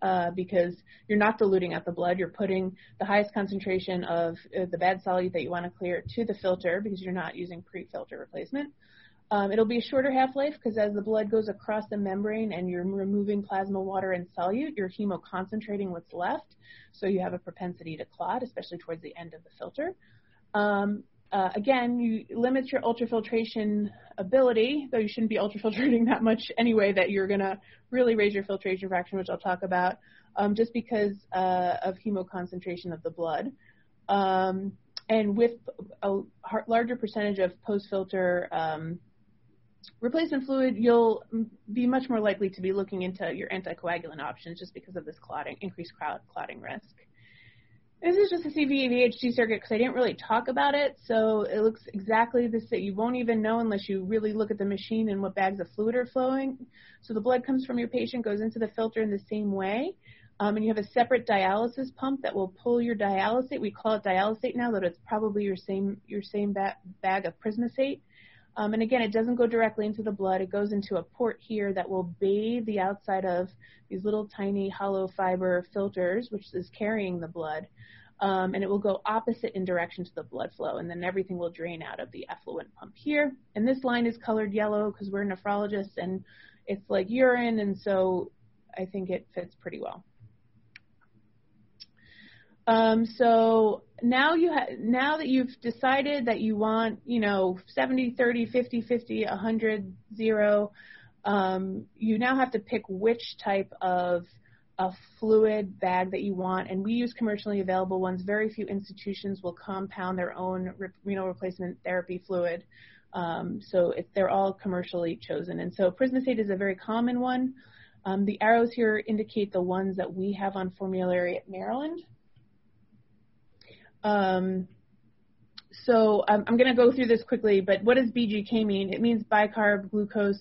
S2: uh, because you're not diluting out the blood. You're putting the highest concentration of uh, the bad solute that you want to clear to the filter because you're not using pre-filter replacement. Um, it'll be a shorter half-life because as the blood goes across the membrane and you're removing plasma water and solute, you're hemoconcentrating what's left, so you have a propensity to clot, especially towards the end of the filter. Um, uh, again, you limit your ultrafiltration ability, though you shouldn't be ultrafiltrating that much anyway, that you're going to really raise your filtration fraction, which I'll talk about, um, just because uh, of hemoconcentration of the blood. Um, and with a larger percentage of post-filter um, replacement fluid, you'll be much more likely to be looking into your anticoagulant options just because of this clotting, increased clotting risk. This is just a CVHD circuit because I didn't really talk about it, so it looks exactly the same. You won't even know unless you really look at the machine and what bags of fluid are flowing. So the blood comes from your patient, goes into the filter in the same way, um, and you have a separate dialysis pump that will pull your dialysate. We call it dialysate now, but it's probably your same your same ba- bag of prismasate. Um, and again, it doesn't go directly into the blood. It goes into a port here that will bathe the outside of these little tiny hollow fiber filters, which is carrying the blood. Um, and it will go opposite in direction to the blood flow, and then everything will drain out of the effluent pump here. And this line is colored yellow because we're nephrologists, and it's like urine, and so I think it fits pretty well. Um, so now you ha- now that you've decided that you want, you know, 70, 30, 50, 50, 100, 0, um, you now have to pick which type of a fluid bag that you want, and we use commercially available ones. Very few institutions will compound their own re- renal replacement therapy fluid, um, so they're all commercially chosen. And so Prismasate is a very common one. Um, the arrows here indicate the ones that we have on formulary at Maryland. Um, so um, I'm going to go through this quickly, but what does BGK mean? It means bicarb, glucose,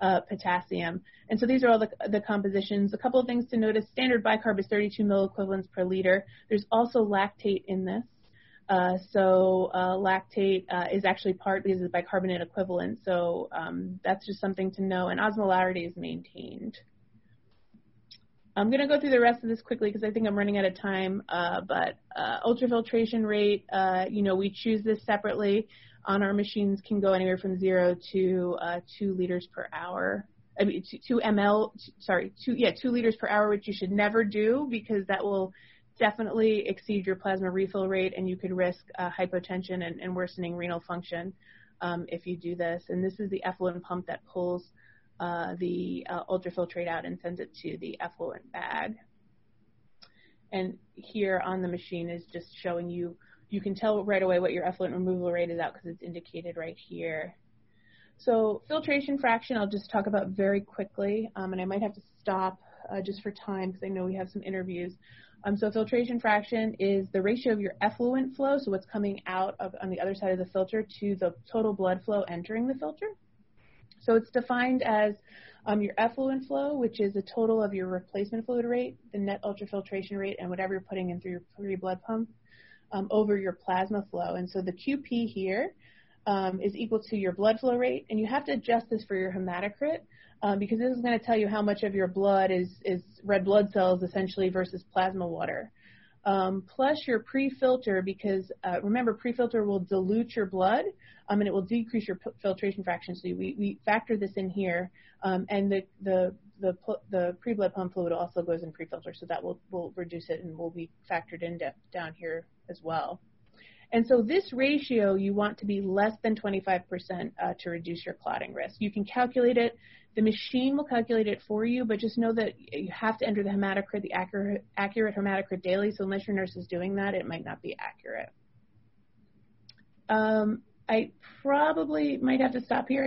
S2: uh, potassium. And so these are all the, the, compositions. A couple of things to notice. Standard bicarb is 32 milliequivalents per liter. There's also lactate in this. Uh, so uh, lactate uh, is actually part because it's bicarbonate equivalent. So um, that's just something to know. And osmolarity is maintained. I'm going to go through the rest of this quickly because I think I'm running out of time. Uh, but uh, ultrafiltration rate, uh, you know, we choose this separately on our machines can go anywhere from zero to uh, two liters per hour. I mean, two, two ml, sorry, two, yeah, two liters per hour, which you should never do because that will definitely exceed your plasma refill rate, and you could risk uh, hypotension and, and, worsening renal function um, if you do this. And this is the effluent pump that pulls uh, the uh, ultrafiltrate out and sends it to the effluent bag. And here on the machine is just showing you, you can tell right away what your effluent removal rate is out because it's indicated right here. So filtration fraction, I'll just talk about very quickly, um, and I might have to stop uh, just for time because I know we have some interviews. Um, so filtration fraction is the ratio of your effluent flow, so what's coming out of, on the other side of the filter, to the total blood flow entering the filter. So it's defined as um, your effluent flow, which is the total of your replacement fluid rate, the net ultrafiltration rate, and whatever you're putting in through your pre-blood pump um, over your plasma flow. And so the QP here um, is equal to your blood flow rate, and you have to adjust this for your hematocrit um, because this is going to tell you how much of your blood is, is red blood cells essentially versus plasma water. Um, plus your pre-filter because uh, remember pre-filter will dilute your blood um, and it will decrease your p- filtration fraction. So we, we factor this in here, um, and the the the, the pre-blood pump fluid also goes in pre-filter, so that will will reduce it and will be factored in down here as well. And so this ratio you want to be less than 25% uh, to reduce your clotting risk. You can calculate it. The machine will calculate it for you, but just know that you have to enter the hematocrit, the accurate, accurate hematocrit daily. So unless your nurse is doing that, it might not be accurate. Um, I probably might have to stop here.